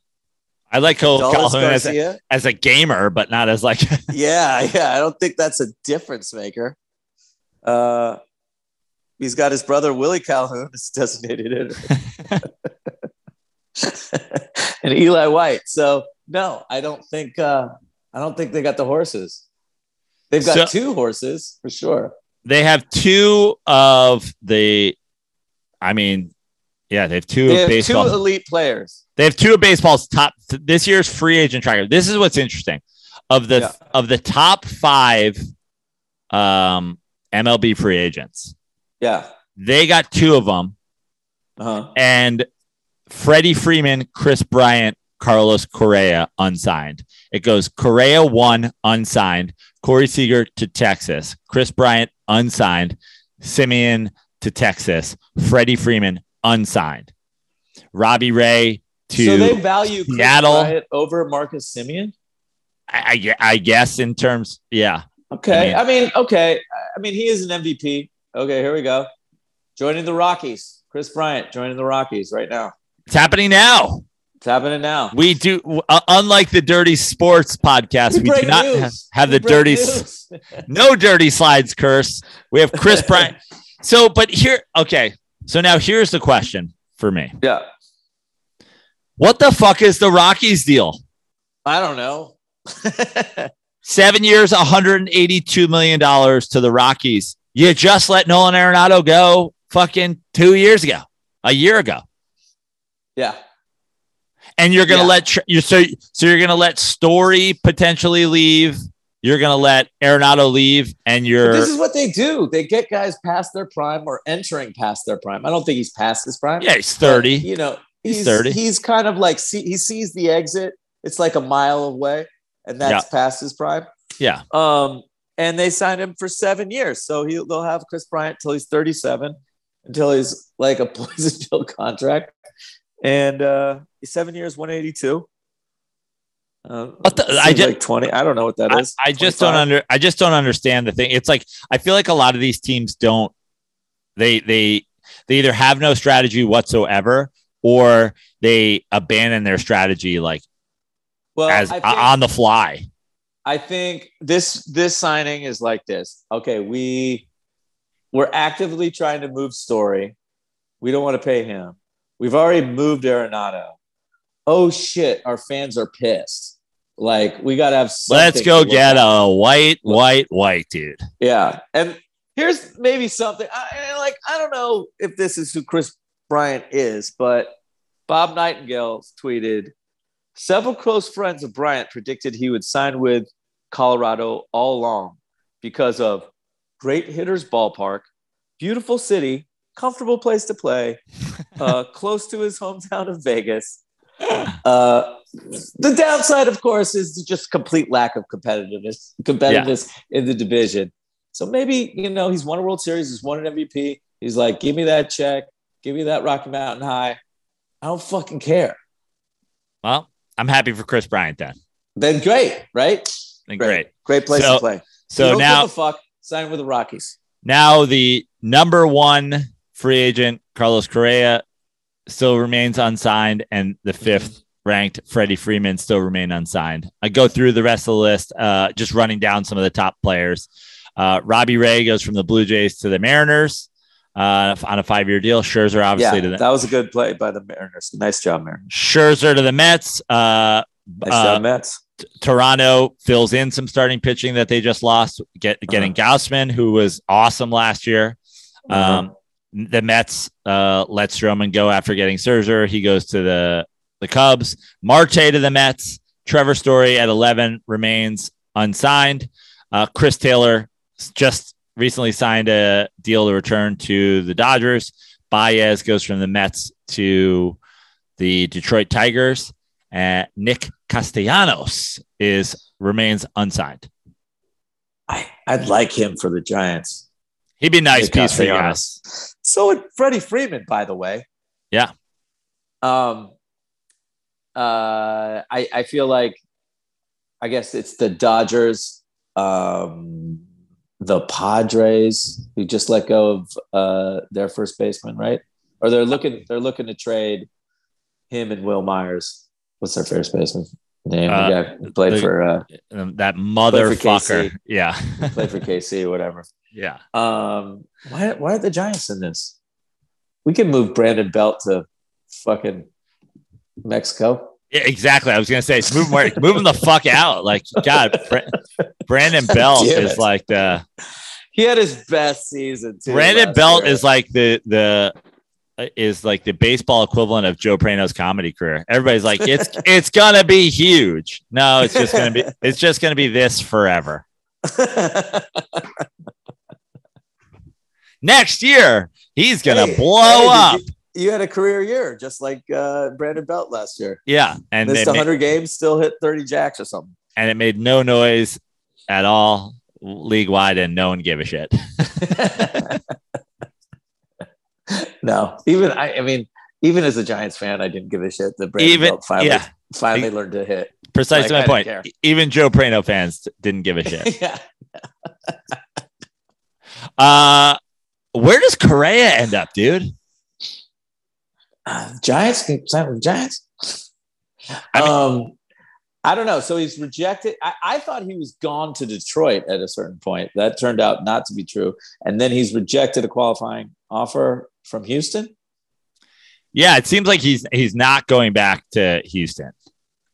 S1: I like Kole
S2: Dallas
S1: Calhoun as a, as a gamer, but not as like
S2: yeah, yeah. I don't think that's a difference maker. Uh, he's got his brother Willie Calhoun as designated hitter, and Eli White. So no, I don't think. Uh, I don't think they got the horses. They've got
S1: So-
S2: two horses for sure.
S1: they have two of the. I mean, yeah, they have two
S2: They
S1: of
S2: have two elite players.
S1: They have two of baseball's top this year's free agent tracker. This is what's interesting. Of the
S2: Yeah.
S1: of the top five um MLB free agents,
S2: Yeah.
S1: they got two of them,
S2: Uh-huh.
S1: and Freddie Freeman, Kris Bryant, Carlos Correa unsigned. It goes Correa one unsigned, Corey Seager to Texas, Kris Bryant unsigned, Semien to Texas, Freddie Freeman unsigned, Robbie Ray to
S2: so they value Kris
S1: Seattle.
S2: Bryant over Marcus Semien.
S1: I, I I guess in terms, yeah,
S2: Okay.
S1: I
S2: I mean, okay. I mean, he is an MVP. Okay, here we go. Joining the Rockies. Kris Bryant joining the Rockies right now.
S1: it's happening now.
S2: It's happening now.
S1: We do, uh, unlike the Dirty Sports podcast, we, do not
S2: news.
S1: have, have
S2: We
S1: the dirty, no dirty slides curse. We have Kris Bryant. So, but here, okay. So now here's the question for me:
S2: yeah.
S1: What the fuck is the Rockies deal?
S2: I don't know.
S1: Seven years, 182 million dollars to the Rockies. You just let Nolan Arenado go fucking two years ago, a year ago.
S2: yeah.
S1: And you're gonna
S2: Yeah.
S1: let you so so you're gonna let Story potentially leave. You're gonna let Arenado leave, and you're
S2: this is what they do. They get guys past their prime or entering past their prime. I don't think he's past his prime.
S1: yeah, he's
S2: but,
S1: thirty.
S2: you know,
S1: He's
S2: he's,
S1: 30.
S2: He's kind of like see, he sees the exit. It's like a mile away, and that's past his prime.
S1: Yeah,
S2: Um, and they signed him for seven years. So he, they'll have Kris Bryant till he's 37, until he's like a poison pill contract. And uh, seven years, 182. Uh,
S1: I just
S2: like twenty. I don't know what that is.
S1: I. I just don't under I just don't understand the thing. It's like I feel like a lot of these teams don't they they they either have no strategy whatsoever or they abandon their strategy like
S2: Well,
S1: as
S2: think,
S1: on the fly.
S2: I think this this signing is like this. Okay, we we're actively trying to move Story. We don't want to pay him. We've already moved Arenado. Oh shit, our fans are pissed. Like we gotta have.
S1: Let's go get
S2: at.
S1: a white, white, white dude.
S2: Yeah, and here's maybe something. I, I- like I don't know if this is who Kris Bryant is, but Bob Nightingale tweeted several close friends of Bryant predicted he would sign with Colorado all along because of great hitters ballpark, beautiful city, comfortable place to play, uh, close to his hometown of Vegas. Uh, the downside, of course, is just complete lack of competitiveness, competitiveness in the division. So maybe you know he's won a World Series, he's won an MVP. He's like, give me that check, give me that Rocky Mountain High. I don't fucking care.
S1: Well, I'm happy for Kris Bryant then.
S2: Then great, right?
S1: Then great.
S2: great place
S1: So-
S2: to play.
S1: So now
S2: fuck sign with the Rockies.
S1: now the number one free agent, Carlos Correa, still remains unsigned, and the fifth ranked Freddie Freeman still remain unsigned. I go through the rest of the list, uh, just running down some of the top players. Uh, Robbie Ray goes from the Blue Jays to the Mariners uh, on a five-year deal. Scherzer obviously
S2: Yeah,
S1: to the
S2: that was a good play by the Mariners. Nice job, Mariners.
S1: Scherzer to the Mets. Uh,
S2: Nice
S1: Uh,
S2: job, Mets.
S1: Toronto fills in some starting pitching that they just lost, get, getting Gausman, who was awesome last year.
S2: Uh-huh.
S1: The Mets uh, let Stroman go after getting Scherzer. He goes to the the Cubs. Marte to the Mets. Trevor Story at 11 remains unsigned. Uh, Chris Taylor just recently signed a deal to return to the Dodgers. Baez goes from the Mets to the Detroit Tigers. And Nick Castellanos is remains unsigned.
S2: I, I'd like him for the Giants.
S1: He'd be a nice piece for you guys.
S2: So would Freddie Freeman, by the way.
S1: Yeah.
S2: Um. Uh, I I feel like, I guess it's the Dodgers, um, the Padres who just let go of uh their first baseman, right? Or they're looking they're looking to trade him and Wil Myers. What's their first baseman name?
S1: Uh,
S2: the guy played
S1: the-
S2: for uh,
S1: Um, that motherfucker. Yeah.
S2: played for KC whatever.
S1: yeah.
S2: Um, why why are the Giants in this? We can move Brandon Belt to fucking Mexico.
S1: Yeah, exactly. I was gonna say move more, move him the fuck out. Like God, Brandon Belt is like the
S2: He had his best season too.
S1: Brandon Belt
S2: year.
S1: is like the the is like the baseball equivalent of Joe Prano's comedy career. Everybody's like, it's it's gonna be huge. No, it's just gonna be it's just gonna be this forever. Next year, he's gonna
S2: Hey,
S1: blow
S2: hey,
S1: up.
S2: You, you had a career year, just like uh, Brandon Belt last year.
S1: Yeah, and
S2: Missed
S1: it, ma-
S2: 100 games, still hit 30 jacks or something.
S1: and it made no noise at all league wide, and no one gave a shit.
S2: no, even I, I mean, even as a Giants fan, I didn't give a shit that Brandon
S1: Even-
S2: Belt finally,
S1: yeah.
S2: finally learned to hit.
S1: Precisely
S2: Like,
S1: my point.
S2: care.
S1: Even Joe Prano fans didn't give a shit.
S2: yeah.
S1: Uh, where does Correa end up, dude?
S2: Uh, Giants can sign with Giants.
S1: I mean-
S2: um, I don't know. So he's rejected. I, I thought he was gone to Detroit at a certain point. That turned out not to be true. And then he's rejected a qualifying offer from Houston.
S1: Yeah, it seems like he's he's not going back to Houston.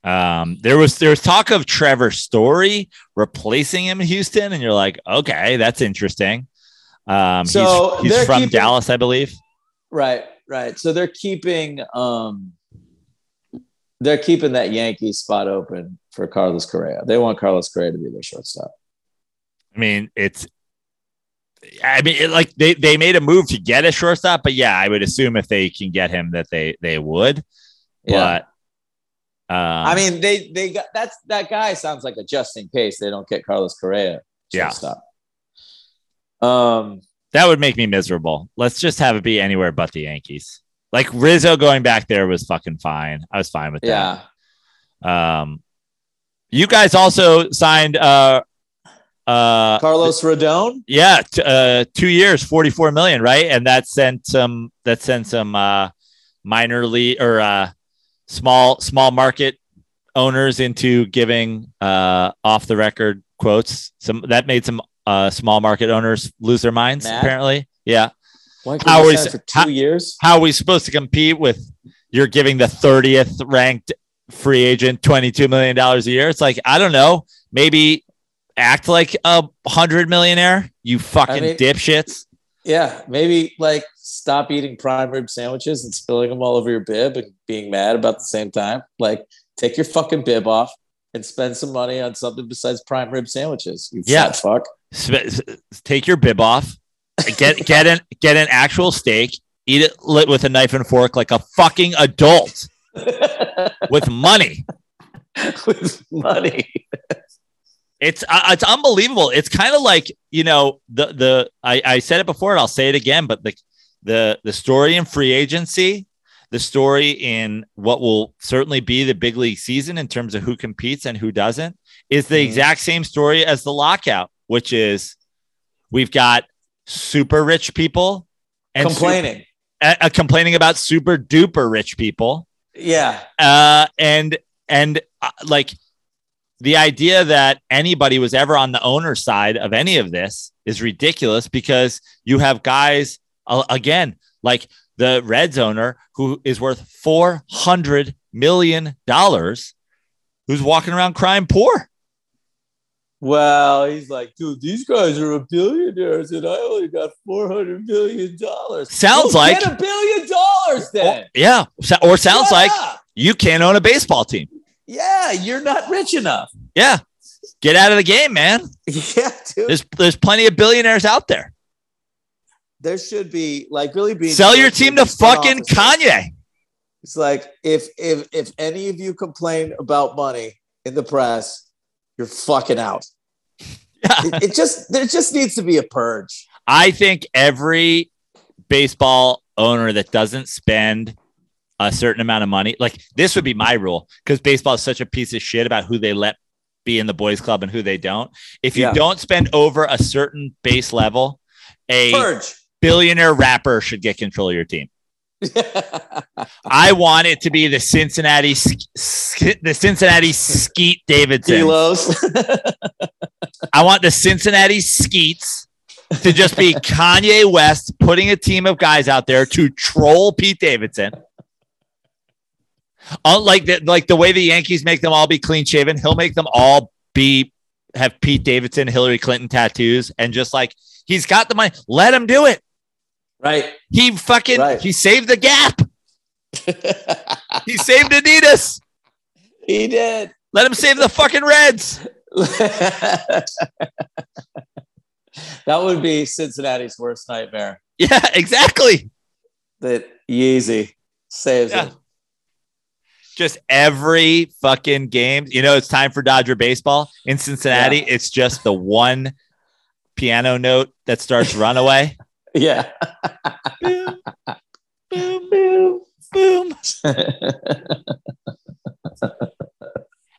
S1: Um, there was there was talk of Trevor Story replacing him in Houston, and you're like, okay, that's interesting. Um,
S2: So
S1: he's, he's from
S2: keeping-
S1: Dallas, I believe.
S2: Right, right. So they're keeping um, they're keeping that Yankee spot open for Carlos Correa. They want Carlos Correa to be their shortstop.
S1: I mean, it's. I mean, it, like they, they made a move to get a shortstop, but yeah, I would assume if they can get him, that they they would.
S2: Yeah.
S1: But um,
S2: I mean, they they got that's that guy sounds like a just in case they don't get Carlos Correa.
S1: Yeah.
S2: Shortstop. Um.
S1: that would make me miserable. Let's just have it be anywhere but the Yankees. Like Rizzo going back there was fucking fine. I was fine with
S2: Yeah.
S1: that. Um, You guys also signed uh uh
S2: Carlos Rodon.
S1: yeah, t- uh 2 years, 44 million, right? And that sent some that sent some uh minor league or uh small small market owners into giving uh off the record quotes. Some that made some uh small market owners lose their minds
S2: Mad?
S1: apparently. Yeah. How
S2: he sign for two
S1: how-
S2: years?
S1: How are we supposed to compete with you're giving the 30th ranked free agent $22 million a year? It's like, I don't know, maybe act like a hundred millionaire, you fucking
S2: I mean-
S1: dipshits.
S2: Yeah, maybe like stop eating prime rib sandwiches and spilling them all over your bib and being mad about the same time. Like, take your fucking bib off and spend some money on something besides prime rib sandwiches. You
S1: Yeah.
S2: fuck.
S1: Take your bib off, get get an get an actual steak, eat it lit with a knife and fork like a fucking adult with money.
S2: With money.
S1: It's uh, it's unbelievable. It's kind of like you know the the I, I said it before and I'll say it again, but the the the story in free agency, the story in what will certainly be the big league season in terms of who competes and who doesn't, is the
S2: Mhm.
S1: exact same story as the lockout, which is we've got super rich people and
S2: Complaining.
S1: super- uh, uh, complaining about super duper rich people
S2: yeah.
S1: uh, and and uh, like the idea that anybody was ever on the owner side of any of this is ridiculous because you have guys uh, again like the Reds owner who is worth four hundred million dollars, who's walking around crying poor.
S2: Well, he's like, dude, these guys are a billionaires and I only got $400 million.
S1: Sounds
S2: Go
S1: like-
S2: a billion dollars then.
S1: Yeah, or sounds like you can't own a baseball team.
S2: Yeah, you're not rich enough.
S1: Yeah, get out of the game, man.
S2: Yeah, dude.
S1: There's there's plenty of billionaires out there.
S2: there should be like really be
S1: Sell your team to fucking Kanye.
S2: It's like if if if any of you complain about money in the press, you're fucking out.
S1: Yeah.
S2: It, it just there just needs to be a purge.
S1: I think every baseball owner that doesn't spend a certain amount of money, like this would be my rule, because baseball is such a piece of shit about who they let be in the boys club and who they don't. If you
S2: Yeah.
S1: don't spend over a certain base level, a
S2: Purge.
S1: billionaire rapper should get control of your team. I want it to be the Cincinnati, the Cincinnati Skeet Davidson. I want the Cincinnati Skeets to just be Kanye West putting a team of guys out there to troll Pete Davidson. Unlike the, like the way the Yankees make them all be clean shaven, he'll make them all be have Pete Davidson, Hillary Clinton tattoos, and just like he's got the money, let him do it.
S2: right.
S1: He fucking
S2: Right.
S1: he saved the Gap. He saved Adidas.
S2: he did.
S1: Let him save the fucking Reds.
S2: that would be Cincinnati's worst nightmare.
S1: Yeah, exactly.
S2: That Yeezy saves
S1: Yeah.
S2: it.
S1: Just every fucking game. You know, it's time for Dodger baseball in Cincinnati.
S2: Yeah.
S1: It's just the one piano note that starts Runaway.
S2: Yeah.
S1: boom, boom, boom, boom.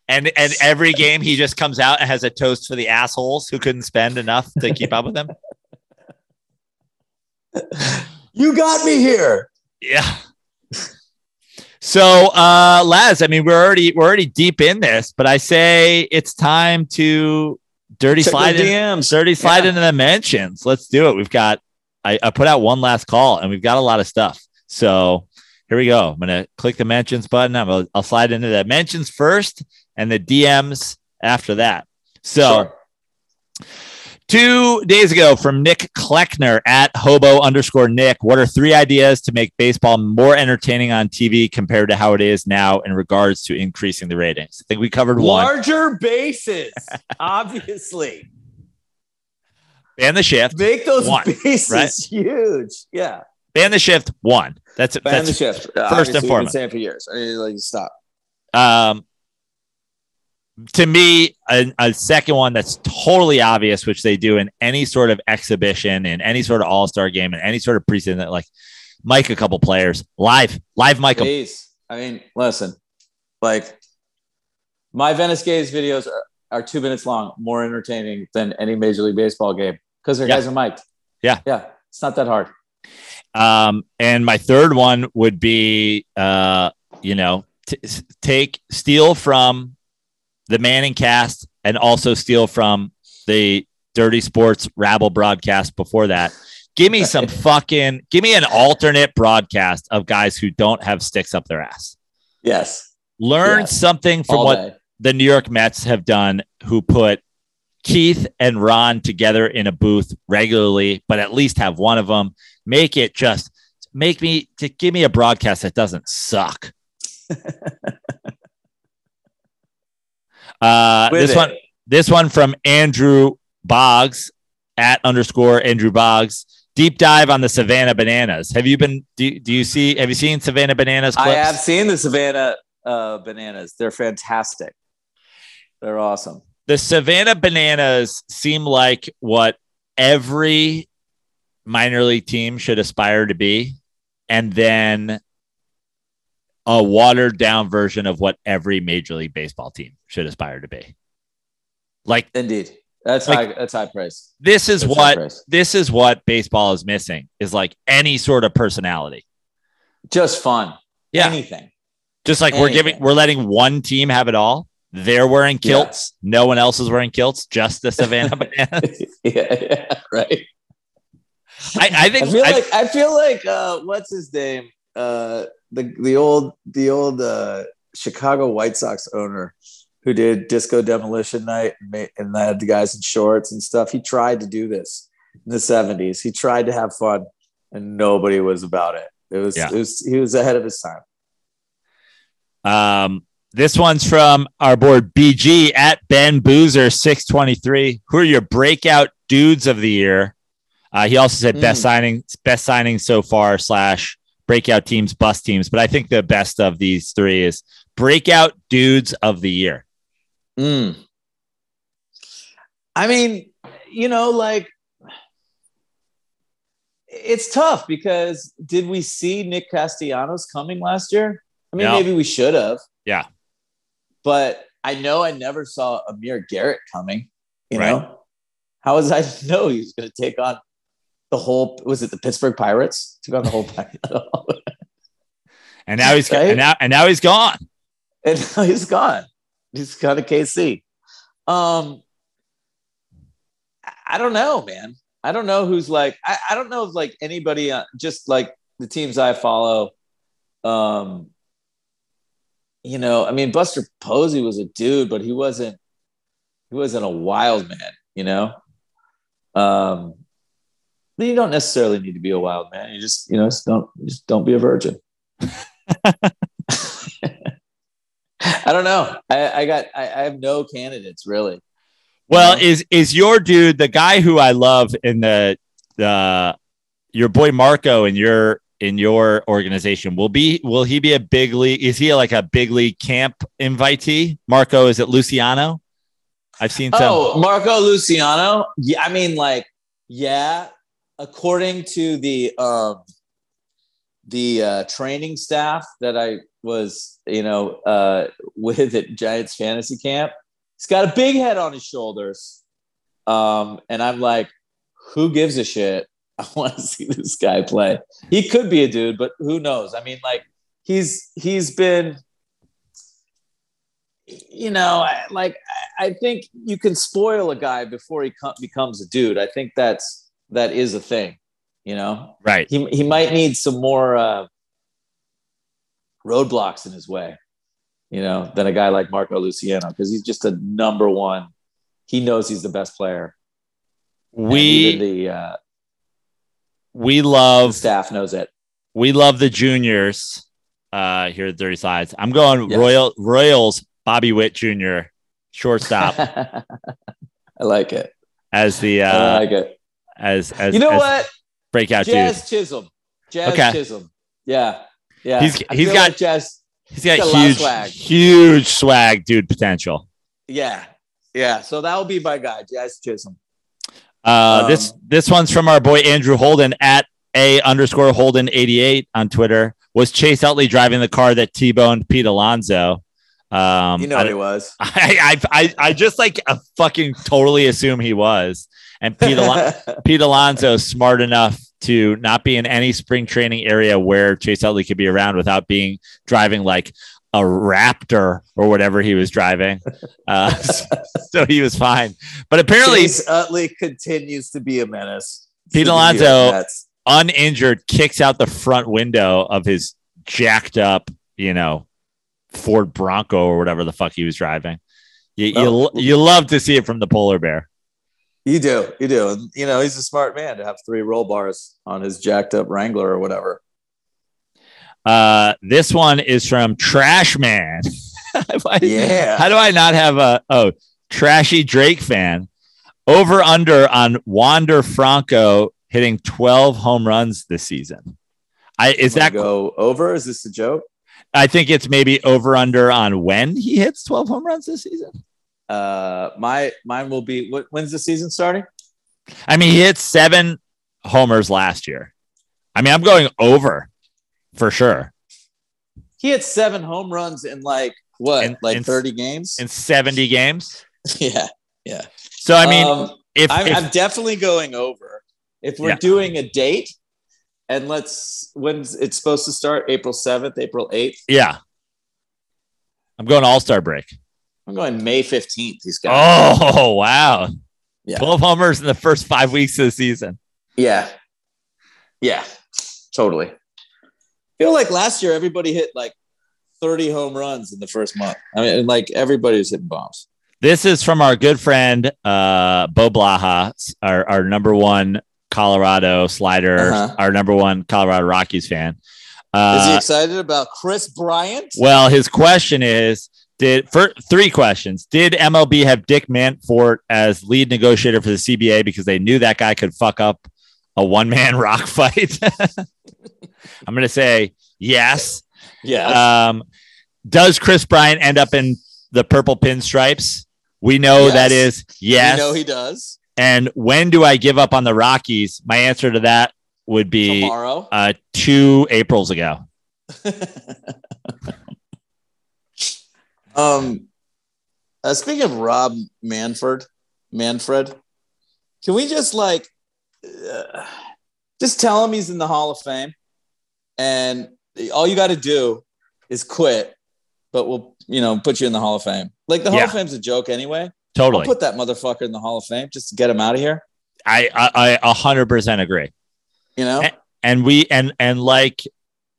S1: And and every game he just comes out and has a toast for the assholes who couldn't spend enough to keep up with him.
S2: you got me here.
S1: Yeah. So uh Laz, I mean we're already we're already deep in this, but I say it's time to dirty
S2: Check
S1: slide in,
S2: DMs.
S1: dirty slide
S2: Yeah.
S1: into the mentions. Let's do it. We've got I, I put out one last call and we've got a lot of stuff. So here we go. I'm gonna click the mentions button. I'm gonna, I'll slide into the mentions first and the DMs after that. So
S2: Sure.
S1: Two days ago from Nick Kleckner at hobo underscore Nick. What are three ideas to make baseball more entertaining on TV compared to how it is now in regards to increasing the ratings? I think we covered one.
S2: larger bases, obviously.
S1: Ban the shift.
S2: Make those
S1: One,
S2: bases
S1: right?
S2: huge. Yeah.
S1: Ban the shift. One. That's it.
S2: Ban the
S1: That's
S2: shift.
S1: and
S2: Obviously, been
S1: foremost.
S2: saying for years. I mean, like, stop.
S1: um to me a, a second one that's totally obvious which they do in any sort of exhibition in any sort of all-star game in any sort of preseason that like mic a couple players live live mic 'em.
S2: Please. I mean, listen, like My Venice Gays videos are, are two minutes long, more entertaining than any Major League Baseball game because their
S1: Yeah.
S2: guys are mic'd.
S1: Yeah.
S2: Yeah. It's not that hard.
S1: Um, and my third one would be, uh, you know, t- take steal from the Manning cast and also steal from the Dirty Sports Rabble broadcast before that. Give me some fucking, give me an alternate broadcast of guys who don't have sticks up their ass.
S2: Yes.
S1: Learn
S2: Yes.
S1: something from
S2: All
S1: what
S2: day.
S1: the New York Mets have done, who put Keith and Ron together in a booth regularly, but at least have one of them. Make it just make me to give me a broadcast that doesn't suck. uh, this
S2: it.
S1: one, this one from Andrew Boggs at underscore Andrew Boggs. Deep dive on the Savannah Bananas. Have you been? Do, do you see? Have you seen Savannah Bananas? Clips?
S2: I have seen the Savannah uh, bananas. They're fantastic. They're awesome.
S1: the Savannah Bananas seem like what every minor league team should aspire to be, and then a watered down version of what every major league baseball team should aspire to be. Like
S2: Indeed. That's
S1: Like-
S2: high. That's high praise.
S1: this is
S2: That's
S1: what this is what baseball is missing is like any sort of personality.
S2: Just fun.
S1: Yeah.
S2: Anything.
S1: Just like we're giving we're letting one team have it all. They're wearing kilts. No one else is wearing kilts, just the Savannah Bananas.
S2: yeah, yeah. Right.
S1: I, I think
S2: I feel
S1: I-
S2: like I feel like uh, what's his name? Uh, the the old the old uh, Chicago White Sox owner who did Disco Demolition Night and, made, and had the guys in shorts and stuff. He tried to do this in the seventies. He tried to have fun, and nobody was about it. It was,
S1: Yeah.
S2: it was he was ahead of his time.
S1: Um, this one's from our board BG at Ben Boozer 623. Who are your breakout dudes of the year? Uh, he also said best
S2: Mm.
S1: signing, best signing so far slash breakout teams, bust teams. But I think the best of these three is breakout dudes of the year.
S2: Mm. I mean, you know, like it's tough because did we see Nick Castellanos coming last year? I mean,
S1: No.
S2: maybe we should have.
S1: Yeah.
S2: But I know I never saw Amir Garrett coming. You
S1: Right.
S2: know, how was I to know he was going to take on the whole? Was it the Pittsburgh Pirates? Took on the whole.
S1: And now he's
S2: Right?
S1: and now and now he's gone.
S2: and now he's gone. He's of KC. Um, I- don't know, man. I don't know who's like. I, I don't know if like anybody, uh, just like the teams I follow. Um, you know, I mean, Buster Posey was a dude, but he wasn't. He wasn't a wild man, you know. Um, you don't necessarily need to be a wild man. You just, you know, just don't, just don't be a virgin. I don't know. I, I got. I, I have no candidates really.
S1: Well,
S2: Yeah.
S1: is is your dude the guy who I love in the the your boy Marco in your in your organization will be will he be a big league? Is he like a big league camp invitee? Marco is it Luciano? I've seen some.
S2: Oh, Marco Luciano. Yeah, I mean, like, yeah. According to the um, the uh, training staff that I was, you know, uh, with at Giants Fantasy Camp, he's got a big head on his shoulders, um, and I'm like, who gives a shit? I want to see this guy play. He could be a dude, but who knows? I mean, like, he's he's been you know, I- like I think you can spoil a guy before he co- becomes a dude. I think that's that is a thing. You know,
S1: Right.
S2: he he might need some more uh, roadblocks in his way. You know, than a guy like Marco Luciano because he's just a number one. He knows he's the best player.
S1: We
S2: the, uh,
S1: we love
S2: staff knows it.
S1: we love the juniors uh here at Dirty Slides. I'm going
S2: Yes.
S1: Royal Royals Bobby Witt Jr. shortstop
S2: I like it.
S1: as the
S2: I
S1: uh
S2: like it.
S1: as as
S2: You know
S1: as
S2: what?
S1: breakout dude.
S2: Jazz Chisholm. Jazz
S1: Okay.
S2: Chisholm. Yeah. Yeah.
S1: He's- he's got-
S2: like Jazz.
S1: He's got, just
S2: He's got a lot of
S1: huge
S2: swag.
S1: huge swag dude potential.
S2: Yeah. Yeah. So that will be my guy, Jazz Chisholm.
S1: Uh,
S2: Um,
S1: this this one's from our boy Andrew Holden at a underscore Holden eighty eight on Twitter. Was Chase Utley driving the car that T boned Pete Alonso? Um,
S2: You know
S1: I,
S2: what he was.
S1: I, I, I, I just like uh, fucking totally assume he was. And Pete, Alon- Pete Alonso smart enough to not be in any spring training area where Chase Utley could be around without being driving like a Raptor or whatever he was driving. Uh, so he was fine. But apparently,
S2: Chase Utley continues to be a menace.
S1: Pete Alonso-
S2: New York Mets.
S1: uninjured, kicks out the front window of his jacked up, you know, Ford Bronco or whatever the fuck he was driving. You,
S2: Oh.
S1: you, you love to see it from the polar bear.
S2: You do, you do. And, You know, he's a smart man to have three roll bars on his jacked up Wrangler or whatever.
S1: Uh, this one is from Trash Man. Why-
S2: Yeah.
S1: How do I not have a oh trashy Drake fan? Over under on Wander Franco hitting 12 home runs this season. I is that
S2: go over? Is this a joke?
S1: I think it's maybe over under on when he hits 12 home runs this season.
S2: Uh, my mine will be. What, when's the season starting?
S1: I mean, he hit seven homers last year. I mean, I'm going over for sure
S2: He had seven home runs in like what,
S1: In-
S2: like
S1: in-
S2: thirty games?
S1: in 70 games.
S2: yeah. Yeah.
S1: So I mean,
S2: Um,
S1: if,
S2: I'm,
S1: if
S2: I'm definitely going over. If we're
S1: Yeah.
S2: doing a date, and let's when's it's supposed to start? April seventh, April eighth.
S1: yeah, I'm going All Star break.
S2: I'm going May fifteenth. He's got.
S1: Oh wow,
S2: Yeah.
S1: 12 homers in the first five weeks of the season.
S2: Yeah. Yeah. Totally. feel like last year everybody hit like 30 home runs in the first month. I mean, like everybody was hitting bombs.
S1: This is from our good friend uh, Bo Blaha, our, our number one Colorado slider,
S2: Uh-huh.
S1: our number one Colorado Rockies fan.
S2: Is he
S1: Uh,
S2: excited about Kris Bryant?
S1: well, his question is: Did for three questions? Did MLB have Dick Manfred as lead negotiator for the CBA because they knew that guy could fuck up a one man rock fight? I'm going to say yes.
S2: Yeah.
S1: Um, does Kris Bryant end up in the purple pinstripes? We know
S2: Yes.
S1: that is yes.
S2: You know he does.
S1: and when do I give up on the Rockies? My answer to that would be
S2: Tomorrow.
S1: uh, two Aprils ago.
S2: um, uh, speaking of Rob Manford, Manfred, can we just like, uh, just tell him he's in the Hall of Fame, and all you got to do is quit, but we'll you know put you in the Hall of Fame. Like the Hall of Fame's a joke anyway. I'll
S1: Totally.
S2: put that motherfucker in the Hall of Fame just to get him out of here.
S1: I I a hundred percent agree.
S2: You know,
S1: Eh. And we and and like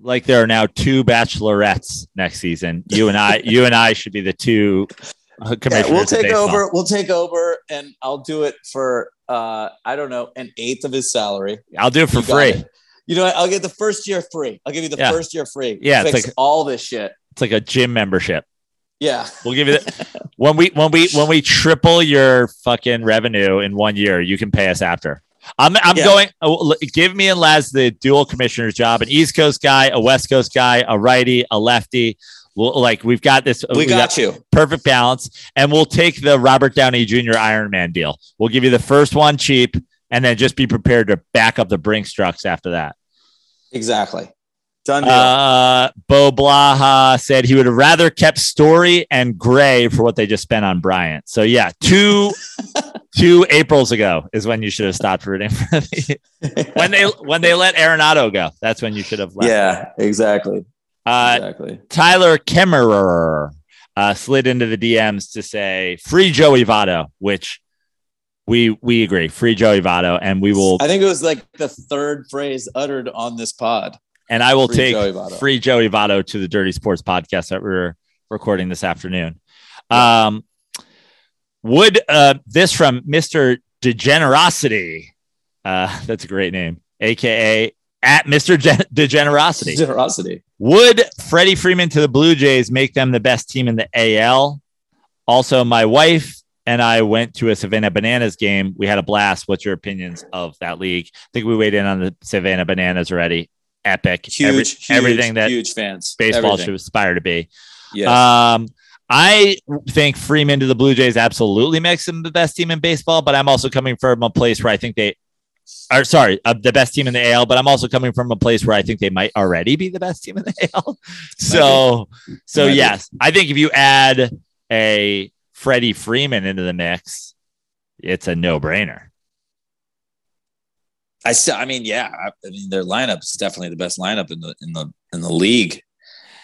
S1: like there are now two bachelorettes next season. You and I, you and I should be the two uh,
S2: Yeah, we'll take over. We'll take over, and I'll do it for uh, I don't know, an eighth of his salary.
S1: I'll do it for
S2: You
S1: free.
S2: it. You know, what? I'll get the first year free. I'll give you the
S1: Yeah.
S2: first year free.
S1: Yeah, it's
S2: fix
S1: like-
S2: all this shit.
S1: It's like a gym membership.
S2: Yeah,
S1: We'll give you that when we when we when we triple your fucking revenue in one year, you can pay us after. I'm I'm
S2: Yeah.
S1: going. oh, Give me and Laz the dual commissioner's job: an East Coast guy, a West Coast guy, a righty, a lefty. We'll, like we've got this.
S2: we got you.
S1: perfect balance, and we'll take the Robert Downey Jr. Iron Man deal. We'll give you the first one cheap, and then just be prepared to back up the Brinks trucks after that.
S2: Exactly. Done deal.
S1: Uh, Bo Blaha said he would have rather kept Story and Gray for what they just spent on Bryant. So yeah, two two Aprils ago is when you should have stopped rooting for the when they when they let Arenado go. That's when you should have left.
S2: yeah, exactly.
S1: Uh,
S2: exactly.
S1: Tyler Kemmerer uh, slid into the DMs to say free Joey Votto, which we we agree, free Joey Votto, and we will
S2: I think it was like the third phrase uttered on this pod.
S1: And I will
S2: Free
S1: take
S2: Joey
S1: free Joey Votto to the Dirty Sports podcast that we're recording this afternoon. Um, would uh, this from Mister Degenerosity? Uh, that's a great name, aka at Mister Gen- Degenerosity.
S2: Generosity.
S1: Would Freddie Freeman to the Blue Jays make them the best team in the AL? Also, my wife and I went to a Savannah Bananas game. We had a blast. What's your opinions of that league? I think we weighed in on the Savannah Bananas already. Epic.
S2: Huge,
S1: Every-
S2: huge,
S1: everything that
S2: huge fans.
S1: baseball
S2: Everything.
S1: should aspire to be.
S2: Yes.
S1: Um, I think Freeman to the Blue Jays absolutely makes them the best team in baseball, but I'm also coming from a place where I think they or sorry, uh, the best team in the AL, but I'm also coming from a place where I think they might already be the best team in the AL. So, so
S2: Might be.
S1: yes, I think if you add a Freddie Freeman into the mix, it's a no brainer.
S2: I still, I mean, yeah, I, I mean, their lineup is definitely the best lineup in the in the in the league.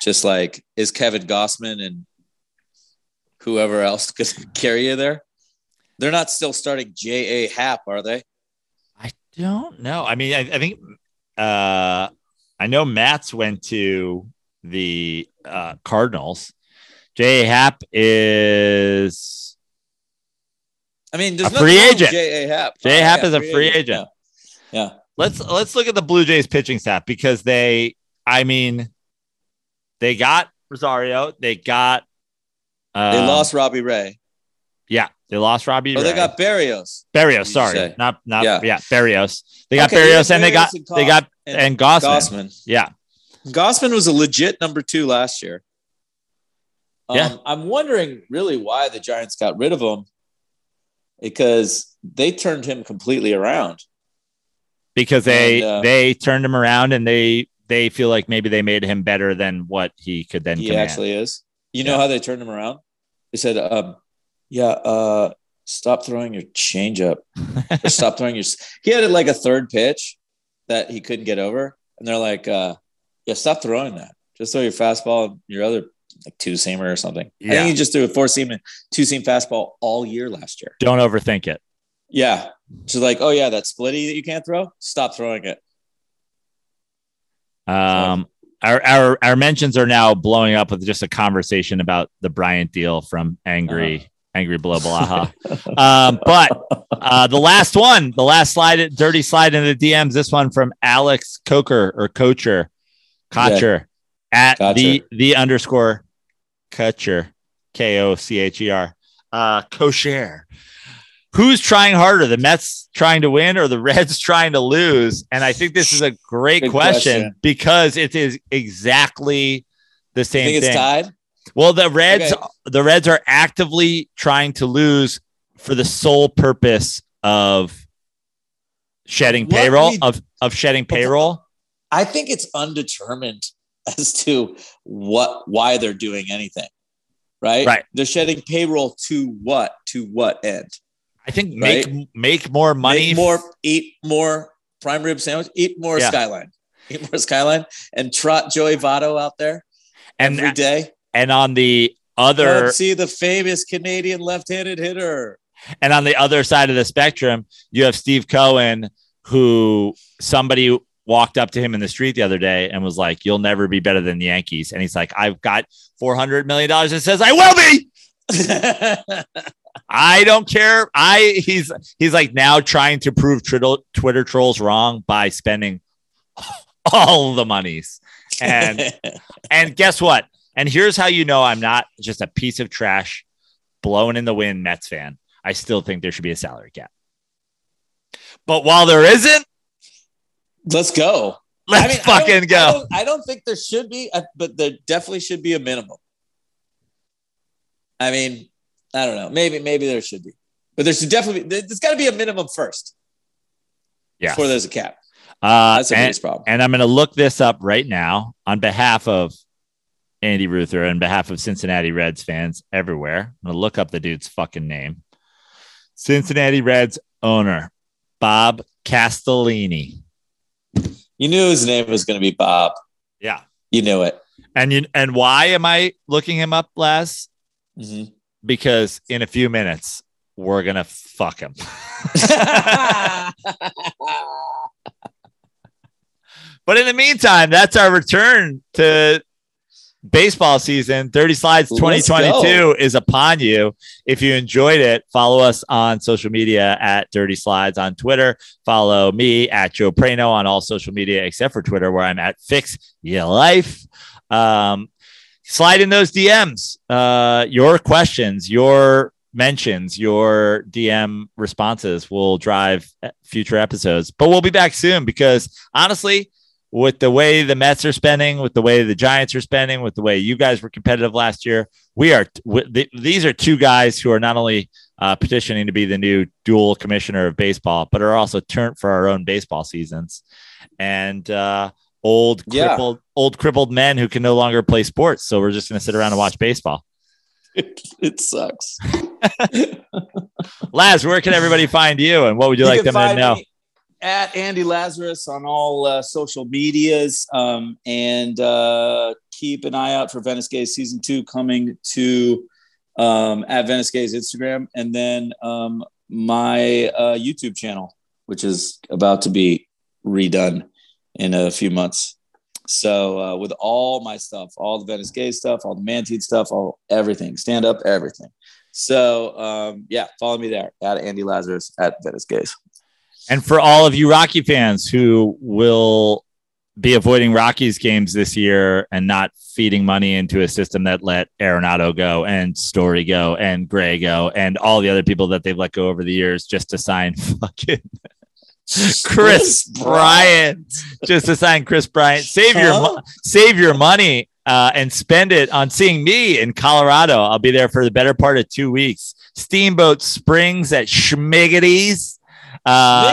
S2: Just like is Kevin Gausman and whoever else could carry you there. They're not still starting J. A. Happ, are they?
S1: I don't know. I mean, I, I think uh, I know Matz went to the uh, Cardinals. J.A. Happ is
S2: I mean, there's
S1: A free agent.
S2: J. A. Happ.
S1: J.
S2: Oh, yeah,
S1: is a free agent.
S2: Yeah. Yeah.
S1: let's let's look at the Blue Jays pitching staff because they, I mean, they got Rosario, they got uh,
S2: They lost Robbie Ray.
S1: yeah, they lost Robbie.
S2: Oh, they got
S1: Berrios
S2: Berrios.
S1: Sorry,
S2: say?
S1: not not yeah,
S2: Yeah.
S1: Berrios. They got
S2: Okay,
S1: Berrios
S2: yeah,
S1: and they got
S2: and
S1: they got
S2: and,
S1: and Gausman.
S2: Gausman.
S1: Yeah,
S2: Gausman was a legit number two last year. Um,
S1: Yeah.
S2: I'm wondering really why the Giants got rid of him because they turned him completely around.
S1: Because they
S2: And, uh,
S1: they turned him around and they they feel like maybe they made him better than what he could then
S2: He
S1: command.
S2: actually is. You know how they turned him around? They said, um, "Yeah, uh, stop throwing your changeup stop throwing your." He had it like a third pitch that he couldn't get over, and they're like, uh, "Yeah, stop throwing that. Just throw your fastball, and your other like two seamer or something." I
S1: Yeah.
S2: think he just threw a four seam and two seam fastball all year last year.
S1: Don't overthink it.
S2: Yeah, so like, oh yeah, that splitty that you can't throw, stop throwing it.
S1: Um, our, our our mentions are now blowing up with just a conversation about the Bryant deal from Angry
S2: Uh-huh.
S1: Angry blah Blaha. um, but uh, the last one, the last slide, dirty slide in the DMs. This one from Alex Coker or Coacher, Kocher at the the underscore Kutcher, K O C H E R, uh, Kosher. Who's trying harder, the Mets trying to win or the Reds trying to lose? And I think this is a great question,
S2: question.
S1: because it is exactly the
S2: You
S1: same
S2: think it's
S1: thing.
S2: tied?
S1: Well, the Reds,
S2: Okay.
S1: the Reds are actively trying to lose for the sole purpose of shedding
S2: What
S1: payroll
S2: we-
S1: of of shedding payroll.
S2: I think it's undetermined as to what why they're doing anything. Right?
S1: Right.
S2: They're shedding payroll to what? To what end?
S1: I think make
S2: Right.
S1: make more money.
S2: Make more eat more prime rib sandwich, eat more
S1: Yeah.
S2: skyline. Eat more skyline and trot Joey Votto out there
S1: and
S2: every day.
S1: and on the other
S2: Come see the famous Canadian left-handed hitter.
S1: and on the other side of the spectrum, you have Steve Cohen, who somebody walked up to him in the street the other day and was like, "You'll never be better than the Yankees," and he's like, "I've got four hundred million dollars," and says, "I will be." I don't care. I he's he's like now trying to prove Twitter, Twitter trolls wrong by spending all the monies. And and guess what? And here's how you know I'm not just a piece of trash blowing in the wind Mets fan. I still think there should be a salary cap. But while there isn't,
S2: Let's go.
S1: let's
S2: I mean,
S1: fucking
S2: don't-
S1: go.
S2: I don't, I don't think there should be, uh, but there definitely should be a minimum. I mean, I don't know. Maybe maybe there should be, but there should definitely be, there's got to be a minimum first
S1: Yeah.
S2: before there's a cap.
S1: Uh,
S2: That's a
S1: and,
S2: problem.
S1: and I'm going to look this up right now on behalf of Andy Ruther and behalf of Cincinnati Reds fans everywhere. I'm going to look up the dude's fucking name. Cincinnati Reds owner, Bob Castellini.
S2: You knew his name was going to be Bob.
S1: Yeah.
S2: You knew it.
S1: And you, and why am I looking him up, Laz?
S2: Mhm.
S1: Because in a few minutes, we're going to fuck him. But in the meantime, that's our return to baseball season. Dirty Slides 2022 is upon you. If you enjoyed it, follow us on social media at Dirty Slides on Twitter. Follow me at Joe Prano on all social media except for Twitter, where I'm at Fix Your Life. Um, slide in those DMs, uh, your questions, your mentions, your DM responses will drive future episodes. But we'll be back soon because honestly, with the way the Mets are spending, with the way the Giants are spending, with the way you guys were competitive last year, we are. W- these are two guys who are not only uh, petitioning to be the new dual commissioner of baseball, but are also turned for our own baseball seasons. And uh, old crippled, old crippled men who can no longer play sports. So we're just going to sit around and watch baseball.
S2: It, it sucks.
S1: Laz, where can everybody find you, and what would you, you like them to know?
S2: At Andy Lazarus on all uh, social medias, um, and uh, keep an eye out for Venice Gays season two coming to um, at Venice Gays Instagram, and then um, my uh, YouTube channel, which is about to be redone in a few months. So uh, with all my stuff, all the Venice Gay stuff, all the Mantine stuff, all everything, stand up, everything. So um, yeah, follow me there at Andy Lazarus at Venice Gays.
S1: And for all of you Rocky fans who will be avoiding Rockies games this year and not feeding money into a system that let Arenado go and Story go and Gray go and all the other people that they've let go over the years just to sign fucking Kris Bryant. just to sign Kris Bryant. Save huh? your save your money uh, and spend it on seeing me in Colorado. I'll be there for the better part of two weeks. Steamboat Springs at Schmiggity's. Uh,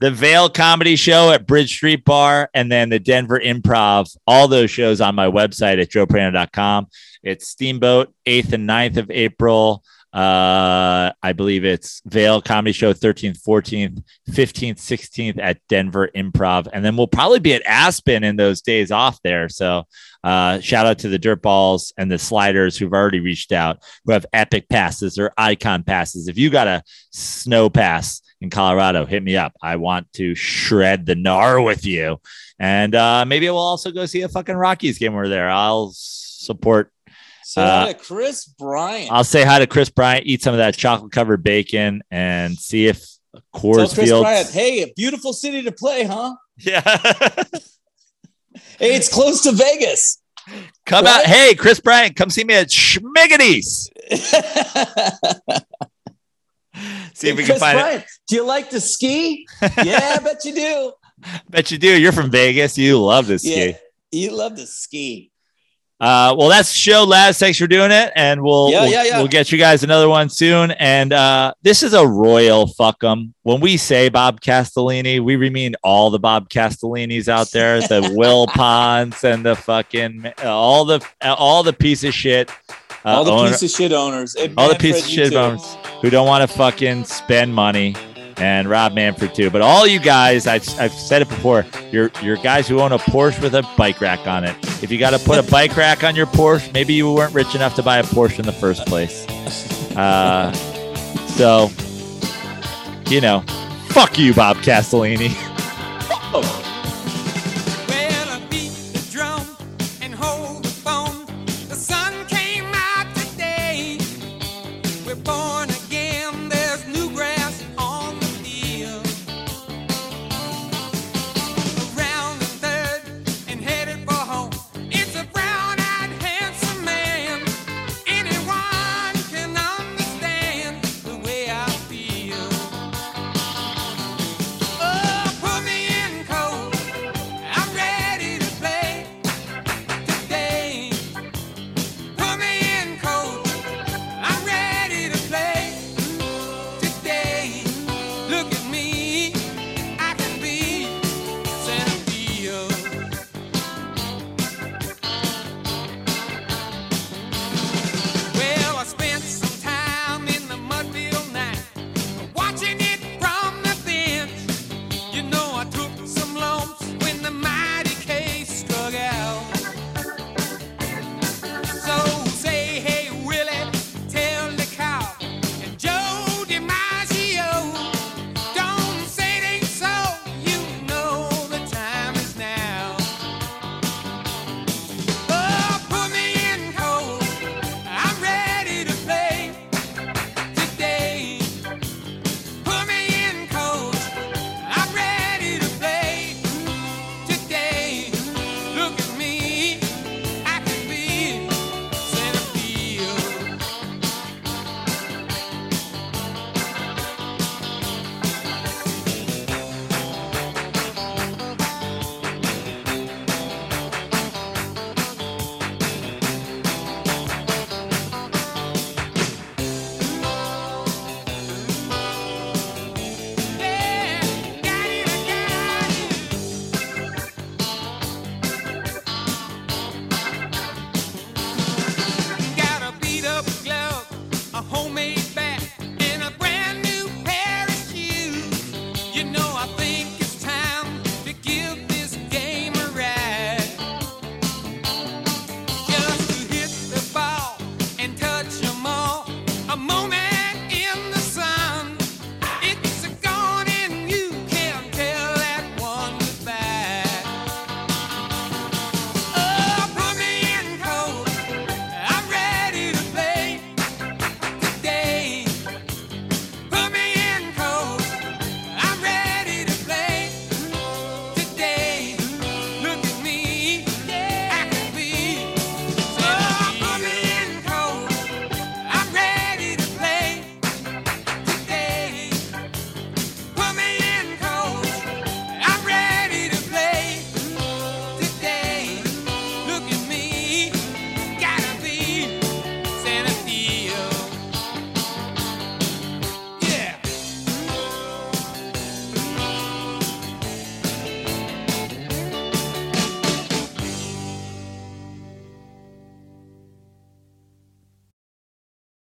S1: the Vail Comedy Show at Bridge Street Bar, and then the Denver Improv. All those shows on my website at joeprano.com. It's Steamboat, 8th and 9th of April. Uh, I believe it's Vail Comedy Show 13th, 14th, 15th, 16th at Denver Improv. And then we'll probably be at Aspen in those days off there. So uh, shout out to the Dirtballs and the Sliders who've already reached out, who have epic passes or Ikon passes. If you got a snow pass, in Colorado, hit me up. I want to shred the gnar with you. And uh, maybe we'll also go see a fucking Rockies game. We're there. I'll support.
S2: Say uh, hi to Kris Bryant.
S1: I'll say hi to Kris Bryant, eat some of that chocolate covered bacon, and see if Coors Field.
S2: Hey, a beautiful city to play, huh?
S1: Yeah.
S2: hey, it's close to Vegas.
S1: Come right? out. Hey, Kris Bryant, come see me at Schmiggity's. See if we can find Bryant, it.
S2: Do you like to ski? yeah, I bet you do.
S1: bet you do. You're from Vegas. You love to ski. Yeah,
S2: you love to ski.
S1: Uh, well, that's the show, Laz. Thanks for doing it, and we'll yeah, we'll, yeah, yeah. we'll get you guys another one soon. And uh, this is a royal fuck 'em. When we say Bob Castellini, we mean all the Bob Castellinis out there, the Will Ponds and the fucking all the all the piece of shit
S2: uh, all the owner, piece of shit owners.
S1: all the piece of shit too. owners who don't want to fucking spend money. And Rob Manfred too, but all you guys, I've, I've said it before. You're you're guys who own a Porsche with a bike rack on it. If you got to put a bike rack on your Porsche, maybe you weren't rich enough to buy a Porsche in the first place. Uh, so, you know, fuck you, Bob Castellini. Look